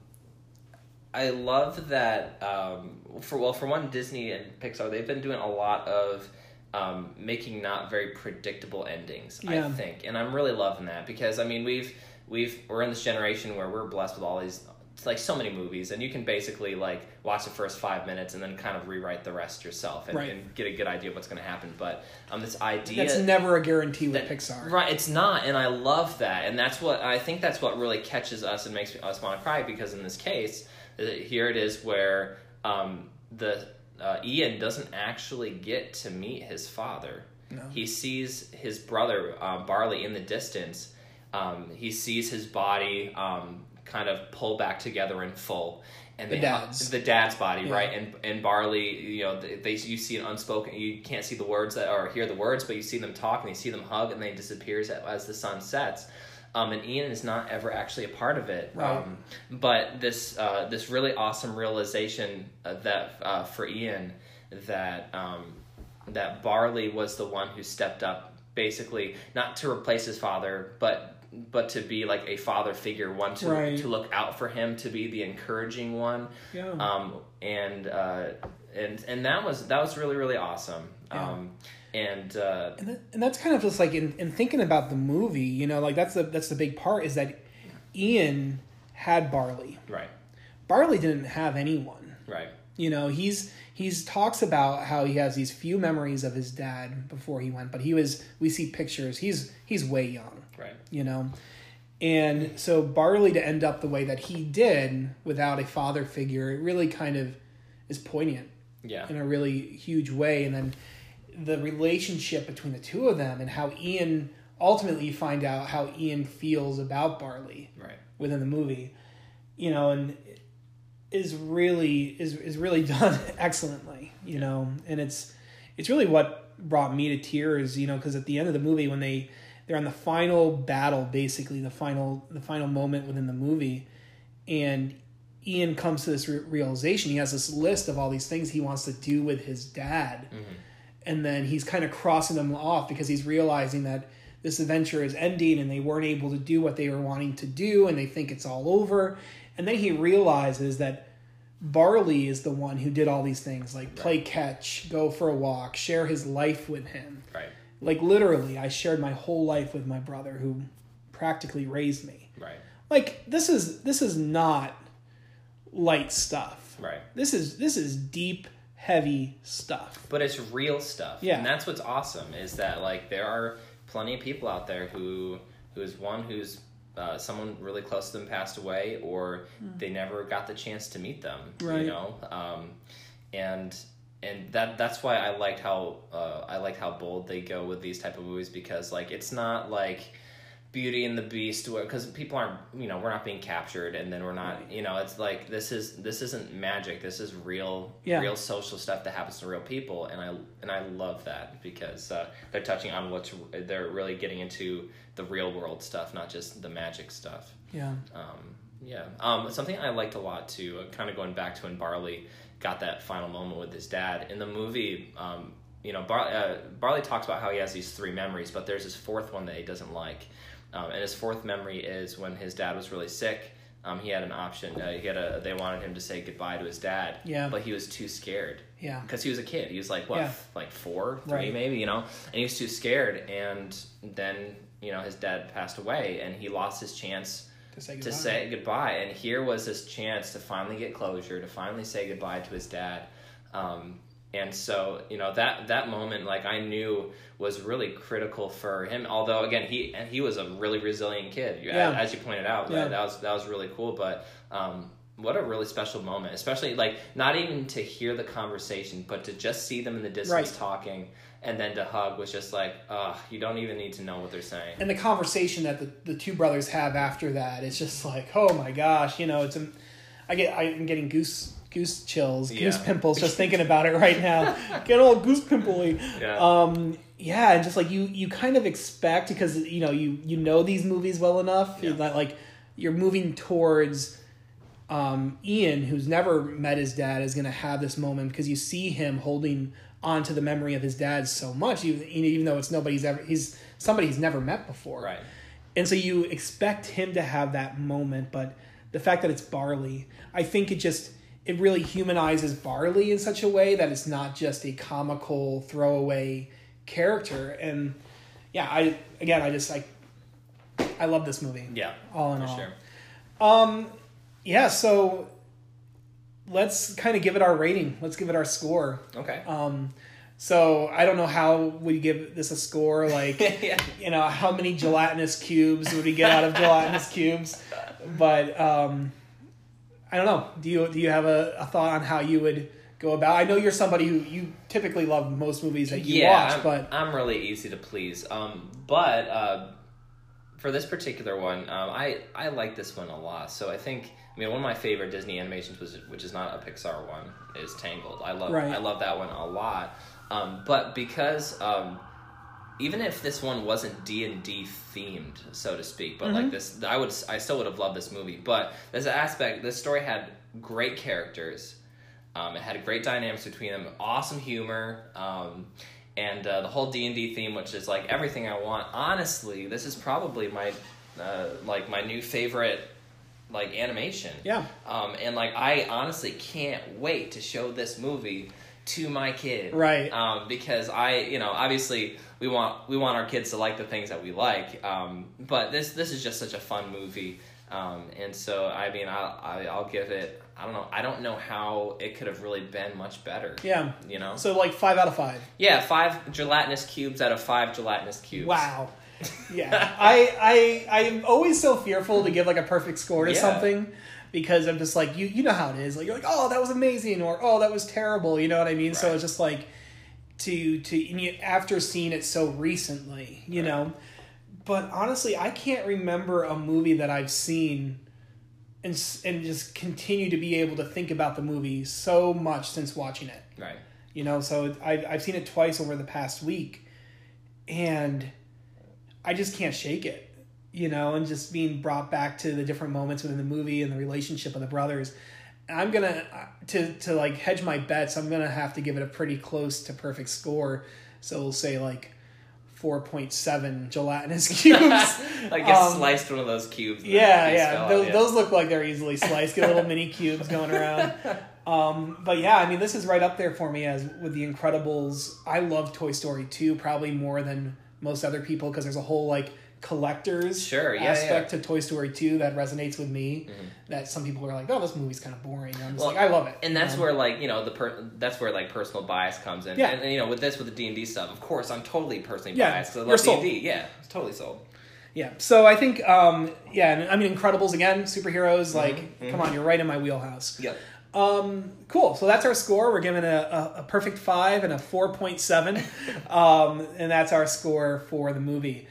I love that. Um, for well, for one, Disney and Pixar they've been doing a lot of um, making not very predictable endings. Yeah. I think, and I'm really loving that because I mean we've we've we're in this generation where we're blessed with all these like so many movies and you can basically like watch the first five minutes and then kind of rewrite the rest yourself and, Right. and get a good idea of what's going to happen but um this idea That's never a guarantee with that- Pixar. Right, it's not, and I love that, and that's what I think. That's what really catches us and makes us want to cry because in this case, uh, here it is where um, the uh, Ian doesn't actually get to meet his father. No. He sees his brother um, Barley in the distance. Um, he sees his body um, kind of pull back together in full. And The dad's. the dad's body, Yeah. right? And and Barley, you know, they, they you see an unspoken. You can't see the words that or hear the words, but you see them talk and you see them hug, and they disappears as, as the sun sets. Um, and Ian is not ever actually a part of it. Right. Um, but this uh, this really awesome realization uh, that uh, for Ian that um, that Barley was the one who stepped up, basically not to replace his father, but but to be like a father figure, one to Right. to look out for him, to be the encouraging one Yeah. um, and uh, and and that was that was really really awesome. Yeah. Um, and uh, and, that, and that's kind of just like in, in thinking about the movie, you know, like that's the that's the big part is that Ian had Barley. right, Barley didn't have anyone. right, You know, he's he's talks about how he has these few memories of his dad before he went, but he was we see pictures. He's he's way young. Right, you know? And so barley to end up the way that he did without a father figure it really kind of is poignant yeah, in a really huge way. And then the relationship between the two of them and how ian ultimately you find out how ian feels about barley right, within the movie you know and is really is is really done excellently you know? And it's it's really what brought me to tears you know because at the end of the movie when they they're on the final battle basically the final the final moment within the movie. And ian comes to this re- realization. He has this list of all these things he wants to do with his dad. Mm-hmm. And then he's kind of crossing them off because he's realizing that this adventure is ending and they weren't able to do what they were wanting to do and they think it's all over. And then he realizes that barley is the one who did all these things like play catch go for a walk share his life with him. Right, like literally i shared my whole life with my brother who practically raised me right, like this is this is not light stuff right. this is this is deep heavy stuff But it's real stuff. Yeah. and that's what's awesome is that like there are plenty of people out there who who is one who's uh, someone really close to them passed away or they never got the chance to meet them Right. you know um, and and that that's why I liked how uh, I liked how bold they go with these type of movies because like it's not like Beauty and the Beast, where because people aren't, you know, we're not being captured, and then we're not, you know, it's like this is this isn't magic. This is real, Yeah. real social stuff that happens to real people, and I and I love that because uh, they're touching on what's they're really getting into the real world stuff, not just the magic stuff. Yeah. Um, yeah. Um, something I liked a lot too, uh, kind of going back to in Barley got that final moment with his dad in the movie. Um, you know, Bar- uh, Barley talks about how he has these three memories, but there's this fourth one that he doesn't like. Um, and his fourth memory is when his dad was really sick. Um, he had an option. Uh, he had a. They wanted him to say goodbye to his dad. Yeah. But he was too scared Yeah. because he was a kid. He was like what, Yeah. f- like four, three, Right. maybe, you know. And he was too scared. And then you know his dad passed away, and he lost his chance To say to goodbye. say goodbye. And here was this chance to finally get closure, to finally say goodbye to his dad. Um, and so you know that that moment, like I knew, was really critical for him. Although again, he and he was a really resilient kid, Yeah. as, as you pointed out. Yeah. That, that was that was really cool. But um, what a really special moment, especially like not even to hear the conversation, but to just see them in the distance Right. talking, and then to hug was just like, uh, you don't even need to know what they're saying. and the conversation that the, the two brothers have after that it's just like oh my gosh you know it's a, i get i'm getting goose goose chills goose Yeah. pimples just thinking about it right now get all goose pimply Yeah. um yeah and just like you you kind of expect because you know you you know these movies well enough Yeah. that like you're moving towards um, Ian, who's never met his dad, is going to have this moment because you see him holding on to the memory of his dad so much, even, even though it's nobody's ever he's somebody he's never met before, right. and so you expect him to have that moment, but the fact that it's Barley, I think it just it really humanizes Barley in such a way that it's not just a comical throwaway character. And yeah, I again I just like I love this movie. Yeah. All in for all. sure. Um yeah, so let's kind of give it our rating. Let's give it our score. Okay. Um so I don't know how we give this a score like yeah. you know how many gelatinous cubes would we get out of gelatinous cubes but um i don't know do you do you have a, a thought on how you would go about i know you're somebody who you typically love most movies that you yeah, watch I'm, but I'm really easy to please. Um, but uh, for this particular one, um, I I like this one a lot. So I think I mean one of my favorite Disney animations was which is not a Pixar one is Tangled. I love Right. I love that one a lot. Um, but because um, even if this one wasn't D and D themed, so to speak, but Mm-hmm. like this, I would I still would have loved this movie. But there's an aspect. This story had great characters. Um, it had great dynamics between them, awesome humor, um, and uh, the whole D and D theme, which is like everything I want. Honestly, this is probably my uh, like my new favorite like animation. Yeah. Um, and like I honestly can't wait to show this movie to my kid. Right. Um, because I, you know, obviously we want we want our kids to like the things that we like. Um, but this this is just such a fun movie. Um, and so I mean I'll I, I'll give it. I don't know. I don't know how it could have really been much better. yeah You know. so like five out of five Yeah, five gelatinous cubes out of five gelatinous cubes. wow yeah. I i i'm always so fearful to give like a perfect score to Yeah. something because i'm just like you you know how it is. Like you're like oh that was amazing or oh that was terrible you know what i mean? So it's just like to to you, after seeing it so recently you Right. know? But honestly i can't remember a movie that i've seen and and just continue to be able to think about the movie so much since watching it. Right. you know so I, i've seen it twice over the past week. And i just can't shake it you know and just being brought back to the different moments within the movie and the relationship of the brothers i'm gonna to to like hedge my bets i'm gonna have to give it a pretty close to perfect score so we'll say like 4.7 gelatinous cubes like just Um, sliced one of those cubes. yeah, yeah. fell out, Those, yeah. those look like they're easily sliced. Get little mini cubes going around. Um, but yeah, I mean, this is right up there for me as with the Incredibles. I love Toy Story 2 probably more than most other people because there's a whole like collectors Sure, yeah, aspect to Toy Story 2 that resonates with me. That some people are like, oh, this movie's kind of boring. And I'm just Well, like, I love it. and that's know? where like you know the per- that's where like personal bias comes in Yeah. and, and, you know with this with the d&d stuff of course i'm totally personally Yeah, biased i love sold. d&d yeah it's totally sold Yeah. So I think, um, yeah, and I mean, Incredibles again, superheroes. Like, Mm-hmm, come on, you're right in my wheelhouse. yep um, cool. So that's our score. We're given a, a, a perfect five and a 4.7. Um, and that's our score for the movie.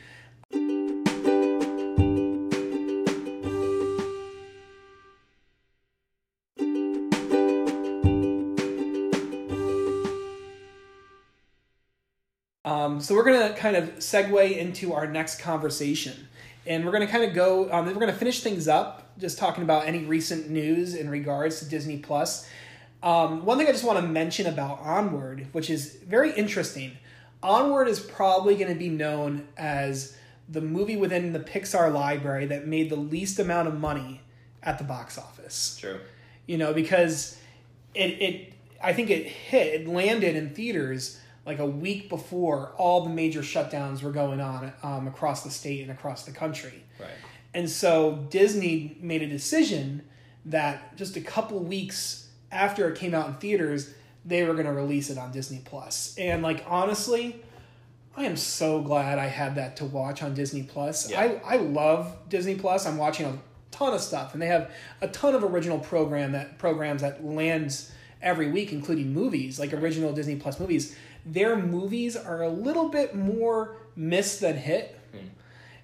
Um, so we're going to kind of segue into our next conversation and we're gonna kind of go. Um, we're gonna finish things up, just talking about any recent news in regards to Disney Plus. Um, one thing I just want to mention about Onward, which is very interesting. Onward is probably going to be known as the movie within the Pixar library that made the least amount of money at the box office. True. You know, because it it I think it hit it landed in theaters like a week before all the major shutdowns were going on um, across the state and across the country. Right. And so Disney made a decision that just a couple weeks after it came out in theaters, they were going to release it on Disney Plus. And like honestly, I am so glad I had that to watch on Disney Plus. Yeah. I I love Disney Plus. I'm watching a ton of stuff and they have a ton of original program that programs that lands every week including movies, like original Disney Plus movies. Their movies are a little bit more miss than hit.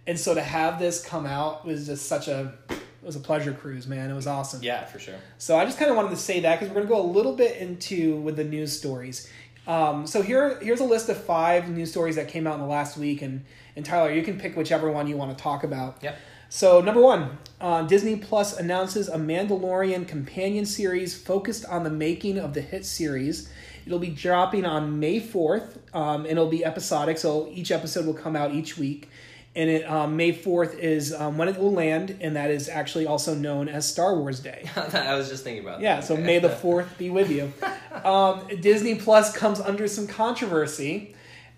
And so to have this come out was just such a it was a pleasure cruise, man. It was awesome. Yeah, for sure. So I just kind of wanted to say that because we're going to go a little bit into with the news stories. Um, so here, here's a list of five news stories that came out in the last week, and and Tyler, you can pick whichever one you want to talk about. Yep. So number one, uh, Disney Plus announces a Mandalorian companion series focused on the making of the hit series. It'll be dropping on May fourth, um, and it'll be episodic. So each episode will come out each week. And it, um, May fourth is um, when it will land, and that is actually also known as Star Wars Day. I was just thinking about that. Yeah, so May the 4th be with you. Um, Disney Plus comes under some controversy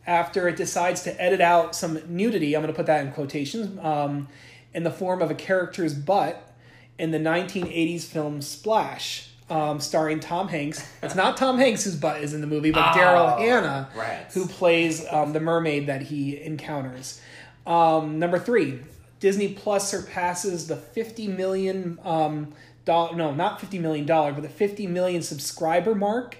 after it decides to edit out some nudity, I'm going to put that in quotations, um, in the form of a character's butt in the 1980s film Splash. Um, starring Tom Hanks. It's not Tom Hanks whose butt is in the movie, but Daryl Oh, Hannah, rats. who plays um, the mermaid that he encounters. Um, number three, Disney Plus surpasses the 50 million um, dollar, no, not 50 million dollar, but the 50 million subscriber mark,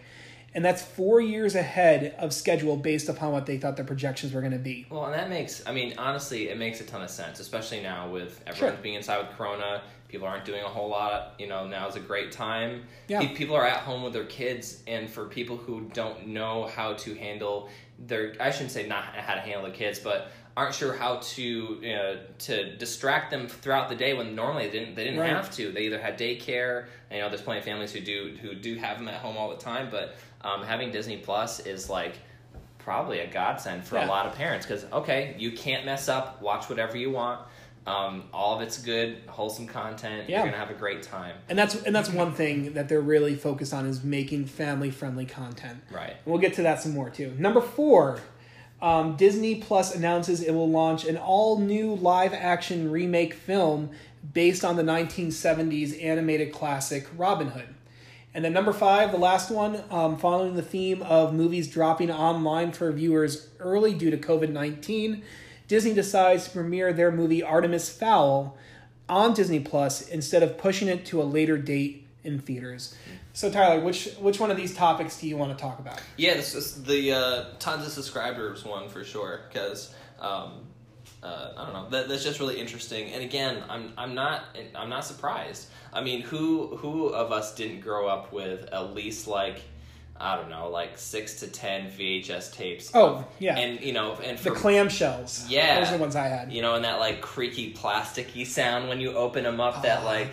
and that's four years ahead of schedule based upon what they thought their projections were going to be. Well, and that makes, I mean, honestly, it makes a ton of sense, especially now with everyone Sure. being inside with Corona. People aren't doing a whole lot. You know, now is a great time. Yeah. People are at home with their kids, and for people who don't know how to handle their, I shouldn't say not how to handle the kids, but aren't sure how to you know, to distract them throughout the day when normally they didn't they didn't Right. have to. They either had daycare. You know, there's plenty of families who do who do have them at home all the time, but um, having Disney Plus is like probably a godsend for Yeah. a lot of parents because okay you can't mess up watch whatever you want um, all of it's good wholesome content Yeah. you're gonna have a great time And that's and that's one thing that they're really focused on is making family friendly content. right We'll get to that some more too. Number four, um, Disney Plus announces it will launch an all new live action remake film based on the 1970s animated classic Robin Hood. And then number five, the last one, um, following the theme of movies dropping online for viewers early due to COVID 19, Disney decides to premiere their movie Artemis Fowl on Disney Plus instead of pushing it to a later date in theaters. So Tyler, which which one of these topics do you want to talk about? Yeah, this is the uh, tons of subscribers one for sure because um, uh, I don't know that, that's just really interesting. And again, I'm I'm not I'm not surprised. I mean, who who of us didn't grow up with at least like I don't know like six to ten VHS tapes? Oh, of- yeah. and you know and The clamshells. Yeah. Those are the ones I had. you know, and that like creaky plasticky sound when you open them up. That Ah. like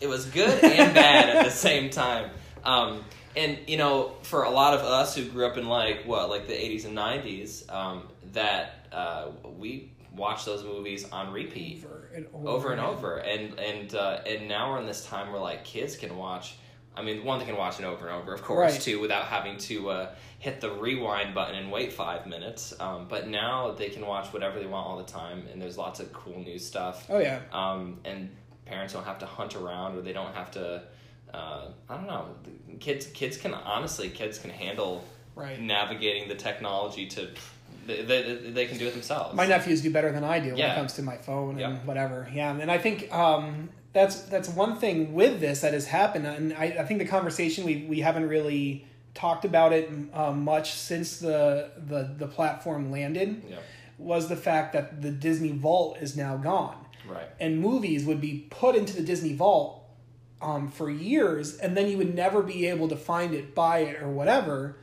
it was good and bad at the same time. Um, and you know, for a lot of us who grew up in like what, like the eighties and nineties, um, that uh, we watched those movies on repeat Over and over, over and over. And and uh, and now we're in this time where like kids can watch. I mean, one they can watch it over and over, of course, Right. too, without having to uh, hit the rewind button and wait five minutes. Um, but now they can watch whatever they want all the time, and there's lots of cool new stuff. Oh yeah. Um, and parents don't have to hunt around, or they don't have to. Uh, I don't know. Kids, kids can honestly, kids can handle Right. navigating the technology to. They, they, they can do it themselves. My nephews do better than I do when it comes to my phone and Yeah. whatever. Yeah, and I think um, that's that's one thing with this that has happened, and I, I think the conversation we we haven't really talked about it um, much since the the the platform landed Yeah. was the fact that the Disney Vault is now gone. Right. and movies would be put into the Disney Vault um, for years, and then you would never be able to find it, buy it, or whatever,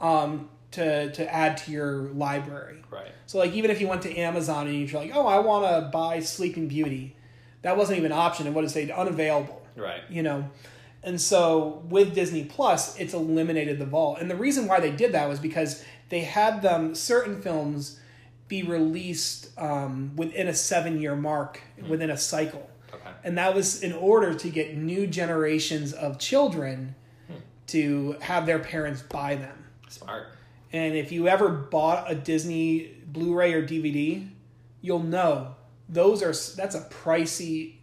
um, to to add to your library. Right. So like even if you went to Amazon and you're like, oh, I want to buy Sleeping Beauty, that wasn't even an option. It would have said unavailable. Right. You know, and so with Disney Plus, it's eliminated the vault. And the reason why they did that was because they had them certain films be released um, within a seven year mark within a cycle. Okay. And that was in order to get new generations of children to have their parents buy them. Smart. And if you ever bought a Disney Blu-ray or DVD, you'll know those are that's a pricey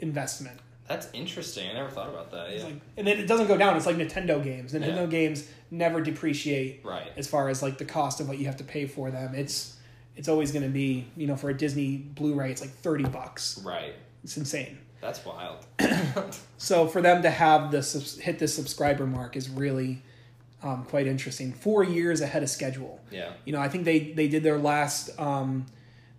investment. That's interesting. I never thought about that. Yeah. like, and then it doesn't go down. It's like Nintendo games. Nintendo Yeah. games never depreciate right. as far as like the cost of what you have to pay for them. It's it's always going to be you know for a Disney Blu-ray, it's like thirty bucks. Right. It's insane. That's wild. So for them to have the subs- hit the subscriber mark is really um, quite interesting. Four years ahead of schedule. yeah. You know, I think they they did their last. Um,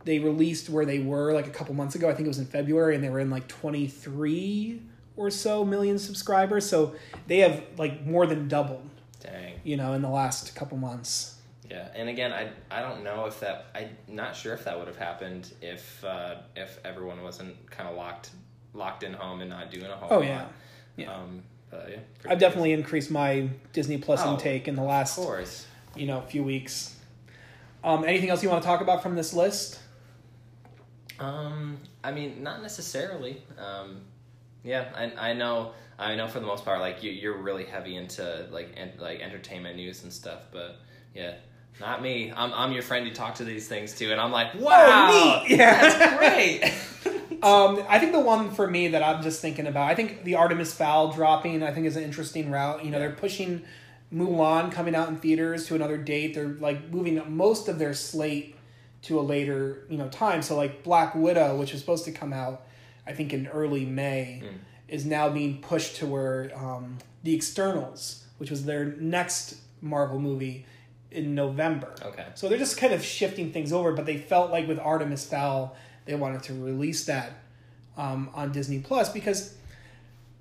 they released where they were like a couple months ago. I think it was in February, and they were in like twenty three or so million subscribers. So they have like more than doubled. Dang. You know, in the last couple months. Yeah, and again, I I don't know if that I'm not sure if that would have happened if uh, if everyone wasn't kind of locked locked in home and not doing a whole Oh lot. yeah, yeah. Um, but yeah. I've definitely increased my Disney Plus Oh, intake in the Of last course. you know few weeks. Um, anything else you want to talk about from this list? Um, I mean, not necessarily. Um, yeah, I, I know I know for the most part, like you you're really heavy into like en- like entertainment news and stuff, but yeah. Not me. I'm I'm your friend you talk to these things too, and I'm like, wow, neat. Yeah. that's great. Um, I think the one for me that I'm just thinking about, I think the Artemis Fowl dropping, I think is an interesting route. You know, they're pushing Mulan coming out in theaters to another date. They're like moving most of their slate to a later, you know, time. So like Black Widow, which was supposed to come out, I think in early May, Mm. is now being pushed to where um, the Eternals, which was their next Marvel movie, in November. okay. So they're just kind of shifting things over, but they felt like with Artemis Fowl, they wanted to release that um, on Disney Plus because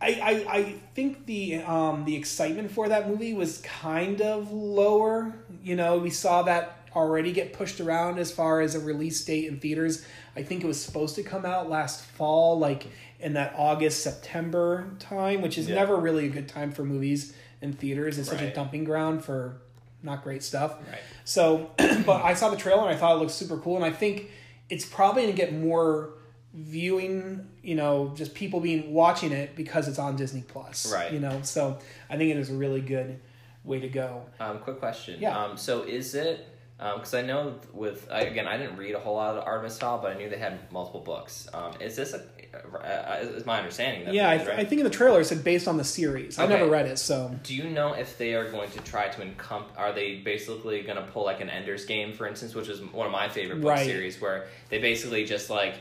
I, I I think the um, the excitement for that movie was kind of lower. You know, we saw that already get pushed around as far as a release date in theaters. I think it was supposed to come out last fall, like in that August September time, which is Yeah. never really a good time for movies in theaters. It's such a dumping ground for not great stuff. Right. So, but I saw the trailer and I thought it looked super cool, and I think it's probably gonna get more viewing. You know, just people being watching it because it's on Disney Plus. Right. You know, so I think it is a really good way to go. Um, quick question. Yeah. Um, so is it? Because I know with I, again, I didn't read a whole lot of Artemis Fowl, but I knew they had multiple books. Um, is this a? Uh, is my understanding that yeah, I, is, right? I think in the trailer it said based on the series. I Okay. never read it, so Do you know if they are going to try to encump? Are they basically going to pull like an Ender's Game, for instance, which is one of my favorite book Right. series, where they basically just like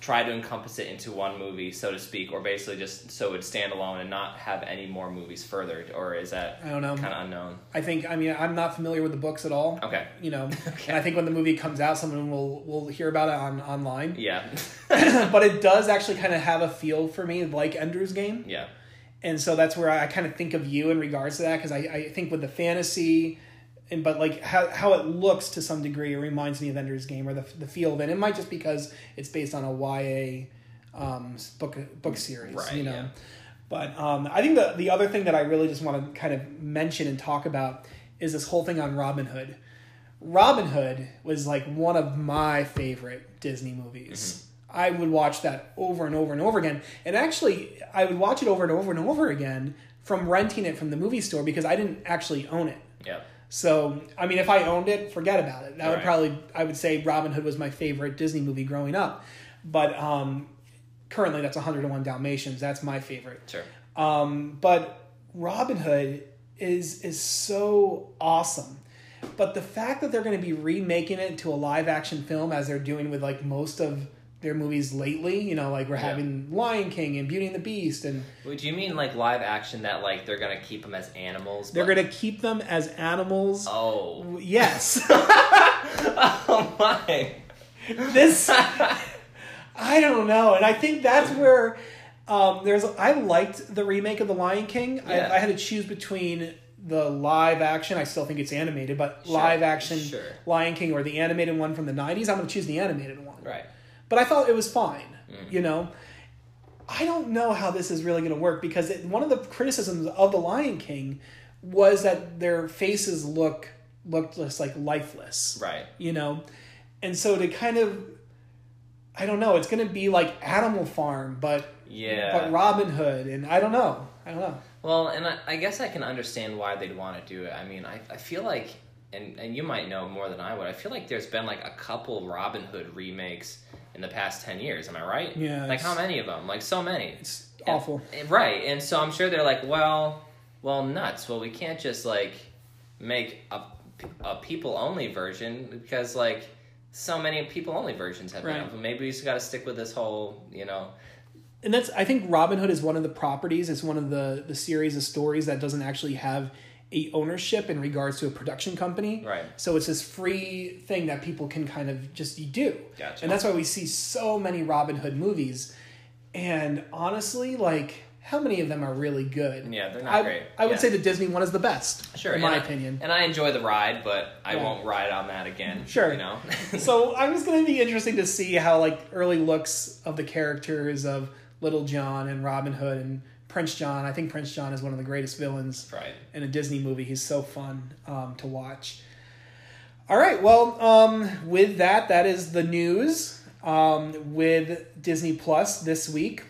try to encompass it into one movie, so to speak, or basically just so it would stand alone and not have any more movies furthered, or is that I don't know. kind of unknown? I think I mean I'm not familiar with the books at all. Okay. You know, and I think when the movie comes out, someone will will hear about it on online. Yeah. but it does actually kind of have a feel for me like Ender's Game. yeah. and so that's where I kind of think of you in regards to that because I, I think with the fantasy and but like how, how it looks to some degree it reminds me of Ender's Game or the, the feel of it. It might just because it's based on a YA um, book book series, Right, you know. yeah. But um, I think the the other thing that I really just want to kind of mention and talk about is this whole thing on Robin Hood. Robin Hood was like one of my favorite Disney movies. I would watch that over and over and over again. And actually, I would watch it over and over and over again from renting it from the movie store because I didn't actually own it. Yeah. So, I mean, if I owned it, forget about it. That would probably, I would say Robin Hood was my favorite Disney movie growing up. But um, currently, that's 101 Dalmatians. That's my favorite. Sure. Um, but Robin Hood is is so awesome. But the fact that they're going to be remaking it into a live action film, as they're doing with like most of their movies lately, you know, like we're Yeah. having Lion King and Beauty and the Beast, and Would you mean like live action that like they're gonna keep them as animals? they're but- to keep them as animals. Oh. Yes, oh my. this I don't know, and I think that's where um, there's. I liked the remake of The Lion King. Yeah. I, I had to choose between the live action. I still think it's animated, but Sure, live action sure. Lion King or the animated one from the '90s. I'm to choose the animated one. Right. But I thought it was fine. Mm. You know, I don't know how this is really going to work because it, one of the criticisms of the Lion King was that their faces look looked just like lifeless. Right. You know, and so to kind of, I don't know. It's going to be like Animal Farm, but Yeah. but Robin Hood, and I don't know. I don't know. Well, and I, I guess I can understand why they'd want to do it. I mean, I, I feel like, and, and you might know more than I would, I feel like there's been like a couple Robin Hood remakes in the past 10 years. Am I right? Yeah, Like, how many of them? Like, so many. It's And- awful. and- right. And so I'm sure they're like, well, well, nuts. Well, we can't just like make a, a people only version because like so many people only versions have Right. been. But maybe we just got to stick with this whole, you know. and that's I think Robin Hood is one of the properties. It's one of the the series of stories that doesn't actually have a ownership in regards to a production company. Right. So it's this free thing that people can kind of just do. Gotcha. And that's why we see so many Robin Hood movies. And honestly, like how many of them are really good? Yeah, they're not I, great. I would Yeah. say the Disney one is the best. Sure, in my I- opinion. and I enjoy the ride, but I Yeah. won't ride on that again. Sure. you know. so I'm just going to be interesting to see how like early looks of the characters of Little John and Robin Hood and Prince John. I think Prince John is one of the greatest villains right. in a Disney movie. He's so fun um, to watch. All right, well, um, with that, that is the news um, with Disney Plus this week.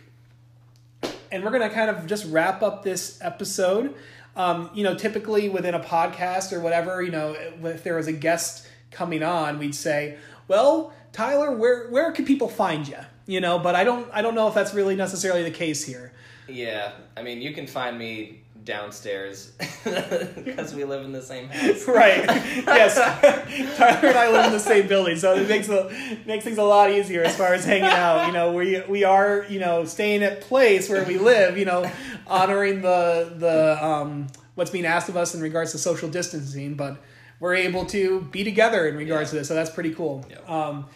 And we're going to kind of just wrap up this episode. Um, you know, typically within a podcast or whatever, you know, if there was a guest coming on, we'd say, "Well, Tyler, where where can people find you?" You know, but I don't I don't know if that's really necessarily the case here. Yeah, I mean, you can find me downstairs because we live in the same house. right. Yes. Tyler and I live in the same building, so it makes the makes things a lot easier as far as hanging out. You know, we we are you know staying at place where we live. You know, honoring the the um what's being asked of us in regards to social distancing, but we're able to be together in regards to this, so that's pretty cool. Yeah. Um,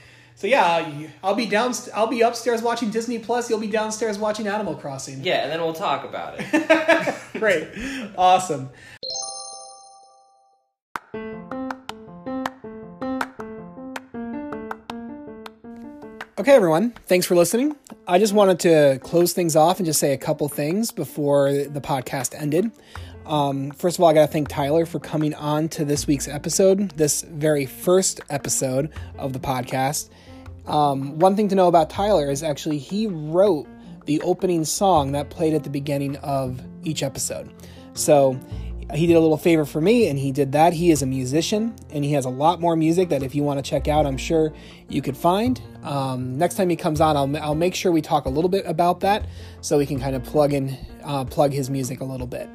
so yeah, I'll be down. I'll be upstairs watching Disney Plus. You'll be downstairs watching Animal Crossing. Yeah, and then we'll talk about it. Great. Awesome. Okay, everyone. Thanks for listening. I just wanted to close things off and just say a couple things before the podcast ended. Um, first of all, I got to thank Tyler for coming on to this week's episode, this very first episode of the podcast. Um, one thing to know about Tyler is actually he wrote the opening song that played at the beginning of each episode. So he did a little favor for me and he did that. He is a musician and he has a lot more music that if you want to check out, I'm sure you could find. Um, next time he comes on, I'll, I'll make sure we talk a little bit about that so we can kind of plug in, uh, plug his music a little bit.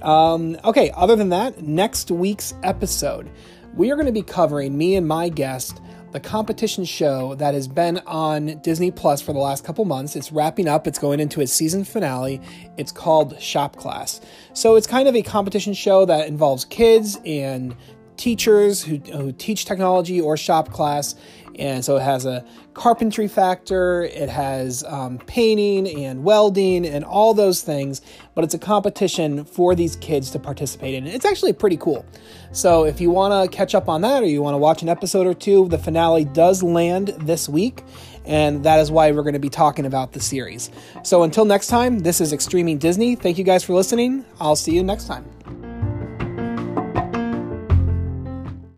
Um, okay, other than that, next week's episode, we are going to be covering, me and my guest, the competition show that has been on Disney Plus for the last couple months. It's wrapping up, it's going into its season finale. It's called Shop Class. So it's kind of a competition show that involves kids and teachers who, who teach technology or shop class. And so it has a carpentry factor, it has um, painting and welding and all those things, but it's a competition for these kids to participate in. It's actually pretty cool. So if you want to catch up on that or you want to watch an episode or two, the finale does land this week. And that is why we're going to be talking about the series. So until next time, this is Extreming Disney. Thank you guys for listening. I'll see you next time.